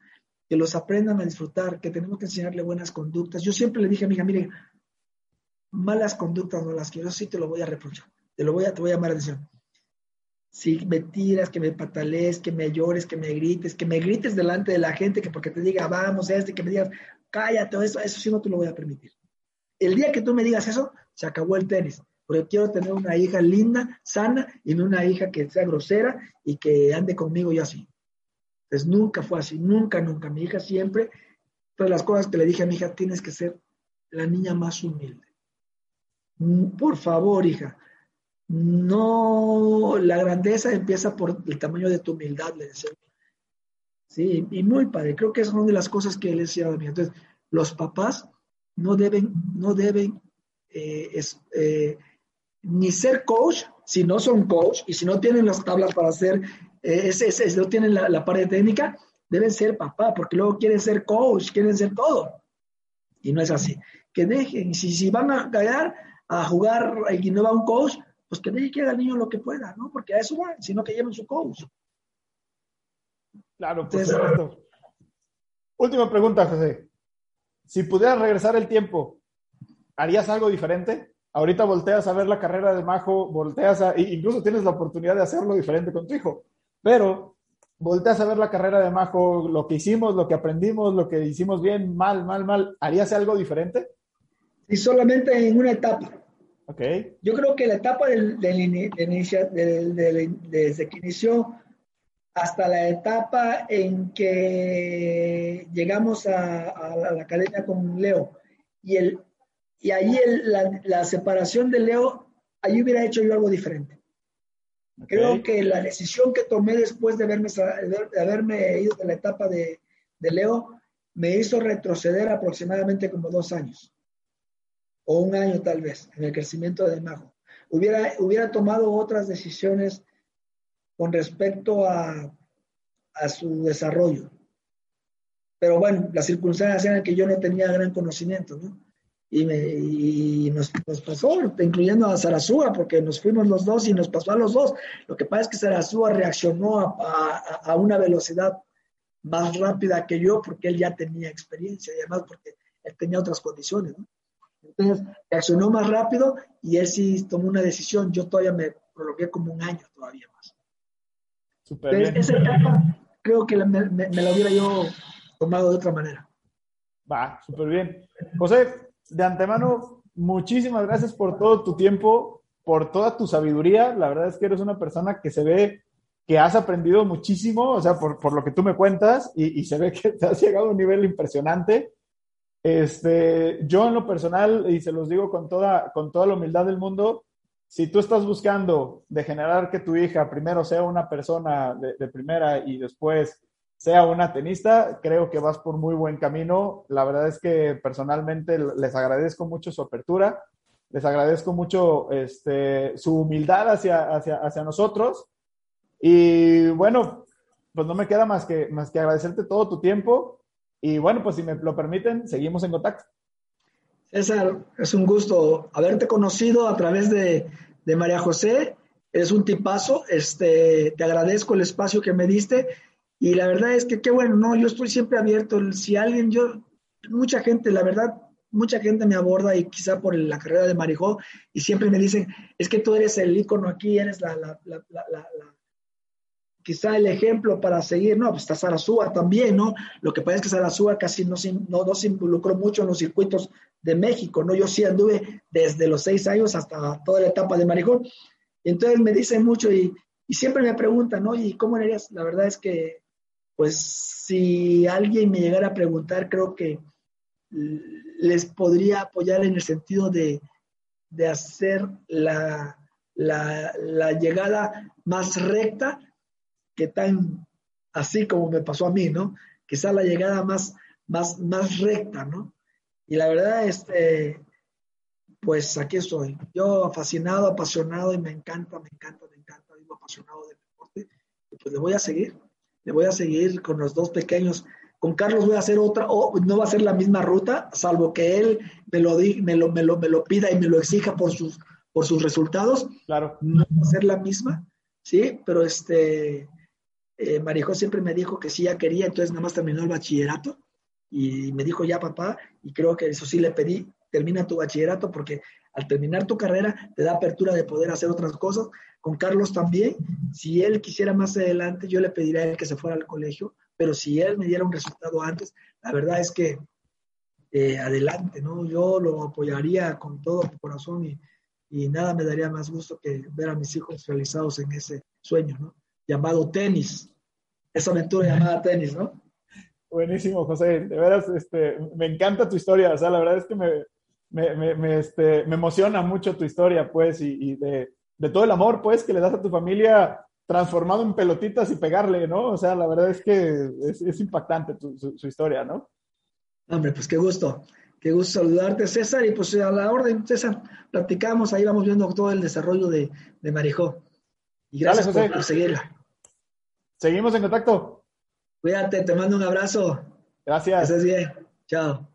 que los aprendan a disfrutar, que tenemos que enseñarle buenas conductas. Yo siempre le dije a mi hija, mire, malas conductas no las quiero, sí te lo voy a reprochar, te lo voy a, te voy a llamar atención. Si me tiras, que me patalees, que me llores, que me grites, que me grites delante de la gente, que porque te diga vamos, este, que me digas cállate, eso, eso sí no te lo voy a permitir. El día que tú me digas eso, se acabó el tenis, porque quiero tener una hija linda, sana, y no una hija que sea grosera y que ande conmigo y así. Entonces nunca fue así, nunca, nunca. Mi hija siempre, todas las cosas que le dije a mi hija, tienes que ser la niña más humilde por favor, hija, no, la grandeza empieza por el tamaño de tu humildad, le decía. Sí, y muy padre, creo que es una de las cosas que él decía a mí. Entonces, los papás no deben, no deben eh, eh, ni ser coach, si no son coach y si no tienen las tablas para hacer, eh, ese, no tienen la, parte técnica, deben ser papá, porque luego quieren ser coach, quieren ser todo. Y no es así. Que dejen, si, si van a callar, a jugar y no va un coach, pues que deje que haga el niño lo que pueda, ¿no? Porque a eso va, sino que lleven su coach.
Claro, por supuesto. Última pregunta, José. Si pudieras regresar el tiempo ¿harías algo diferente? Ahorita volteas a ver la carrera de Majo, volteas a, incluso tienes la oportunidad de hacerlo diferente con tu hijo, pero volteas a ver la carrera de Majo, lo que hicimos, lo que aprendimos, lo que hicimos bien, mal, mal, mal, ¿harías algo diferente?
Y solamente en una etapa.
Ok.
Yo creo que la etapa del, del, desde que inició hasta la etapa en que llegamos a, la academia con Leo y, el, y ahí la, separación de Leo, ahí hubiera hecho yo algo diferente. Creo que la decisión que tomé después de haberme, de haberme ido de la etapa de, de Leo me hizo retroceder aproximadamente como dos años o un año tal vez en el crecimiento de Majo. Hubiera, hubiera tomado otras decisiones con respecto a, a su desarrollo. Pero bueno, las circunstancias eran que yo no tenía gran conocimiento, ¿no? Y, me, y nos, pasó, incluyendo a Sarazúa, porque nos fuimos los dos y nos pasó a los dos. Lo que pasa es que Sarazúa reaccionó a, a, a una velocidad más rápida que yo, porque él ya tenía experiencia y además porque él tenía otras condiciones, ¿no? Entonces, reaccionó más rápido y él sí tomó una decisión. Yo todavía me prolongué como un año todavía más. Super bien. Esa etapa creo que me, me, la hubiera yo tomado de otra manera.
Va, súper bien. José, de antemano, muchísimas gracias por todo tu tiempo, por toda tu sabiduría. La verdad es que eres una persona que se ve que has aprendido muchísimo, o sea, por, por lo que tú me cuentas, y, y, se ve que te has llegado a un nivel impresionante. Este, yo en lo personal, y se los digo con toda, con toda la humildad del mundo, si tú estás buscando de generar que tu hija primero sea una persona de, primera y después sea una tenista, creo que vas por muy buen camino. La verdad es que personalmente les agradezco mucho su apertura, les agradezco mucho este, su humildad hacia, hacia, hacia nosotros. Y bueno, pues no me queda más que, más que agradecerte todo tu tiempo y bueno, pues si me lo permiten, seguimos en contacto.
César, es un gusto haberte conocido a través de, de María José. Es un tipazo. Este, te agradezco el espacio que me diste. Y la verdad es que qué bueno, no, yo estoy siempre abierto. Si alguien, yo, mucha gente, la verdad, mucha gente me aborda y quizá por la carrera de Marijó y siempre me dicen, es que tú eres el ícono aquí, eres la, la, la, la quizá el ejemplo para seguir, no, pues está Sarasúa también, ¿no? Lo que pasa es que Sarasúa casi no, no, no, se involucró mucho en los circuitos de México, ¿no? Yo sí anduve desde los seis años hasta toda la etapa de Marijón. Entonces me dicen mucho y, y siempre me preguntan, ¿no? ¿Y cómo eres? La verdad es que, pues, si alguien me llegara a preguntar, creo que les podría apoyar en el sentido de, de hacer la, la, la llegada más recta que tan así como me pasó a mí, ¿no? Quizá la llegada más, más, más recta, ¿no? Y la verdad, este, pues aquí estoy. Yo fascinado, apasionado y me encanta, me encanta, me encanta, vivo apasionado del deporte. Y pues le voy a seguir, le voy a seguir con los dos pequeños. Con Carlos voy a hacer otra, o no va a ser la misma ruta, salvo que él me lo, me lo, me lo, me lo pida y me lo exija por sus, por sus resultados.
Claro.
No va a ser la misma, ¿sí? Pero este, eh, Marijó siempre me dijo que sí, ya quería, entonces nada más terminó el bachillerato y me dijo ya papá, y creo que eso sí le pedí, termina tu bachillerato porque al terminar tu carrera te da apertura de poder hacer otras cosas. Con Carlos también, si él quisiera más adelante, yo le pediría a él que se fuera al colegio, pero si él me diera un resultado antes, la verdad es que eh, adelante, ¿no? Yo lo apoyaría con todo mi corazón y, y nada me daría más gusto que ver a mis hijos realizados en ese sueño, ¿no? Llamado tenis, esa aventura llamada tenis, ¿no?
Buenísimo, José. De veras, este, me encanta tu historia. O sea, la verdad es que me, me, me, este, me emociona mucho tu historia, pues, y, de, de, todo el amor, pues, que le das a tu familia transformado en pelotitas y pegarle, ¿no? O sea, la verdad es que es, es impactante tu, su, historia, ¿no?
Hombre, pues qué gusto. Qué gusto saludarte, César. Y pues a la orden, César, platicamos, ahí vamos viendo todo el desarrollo de, de Marijó. Y gracias por seguirla.
Seguimos en contacto.
Cuídate, te mando un abrazo.
Gracias.
Que estés bien. Chao.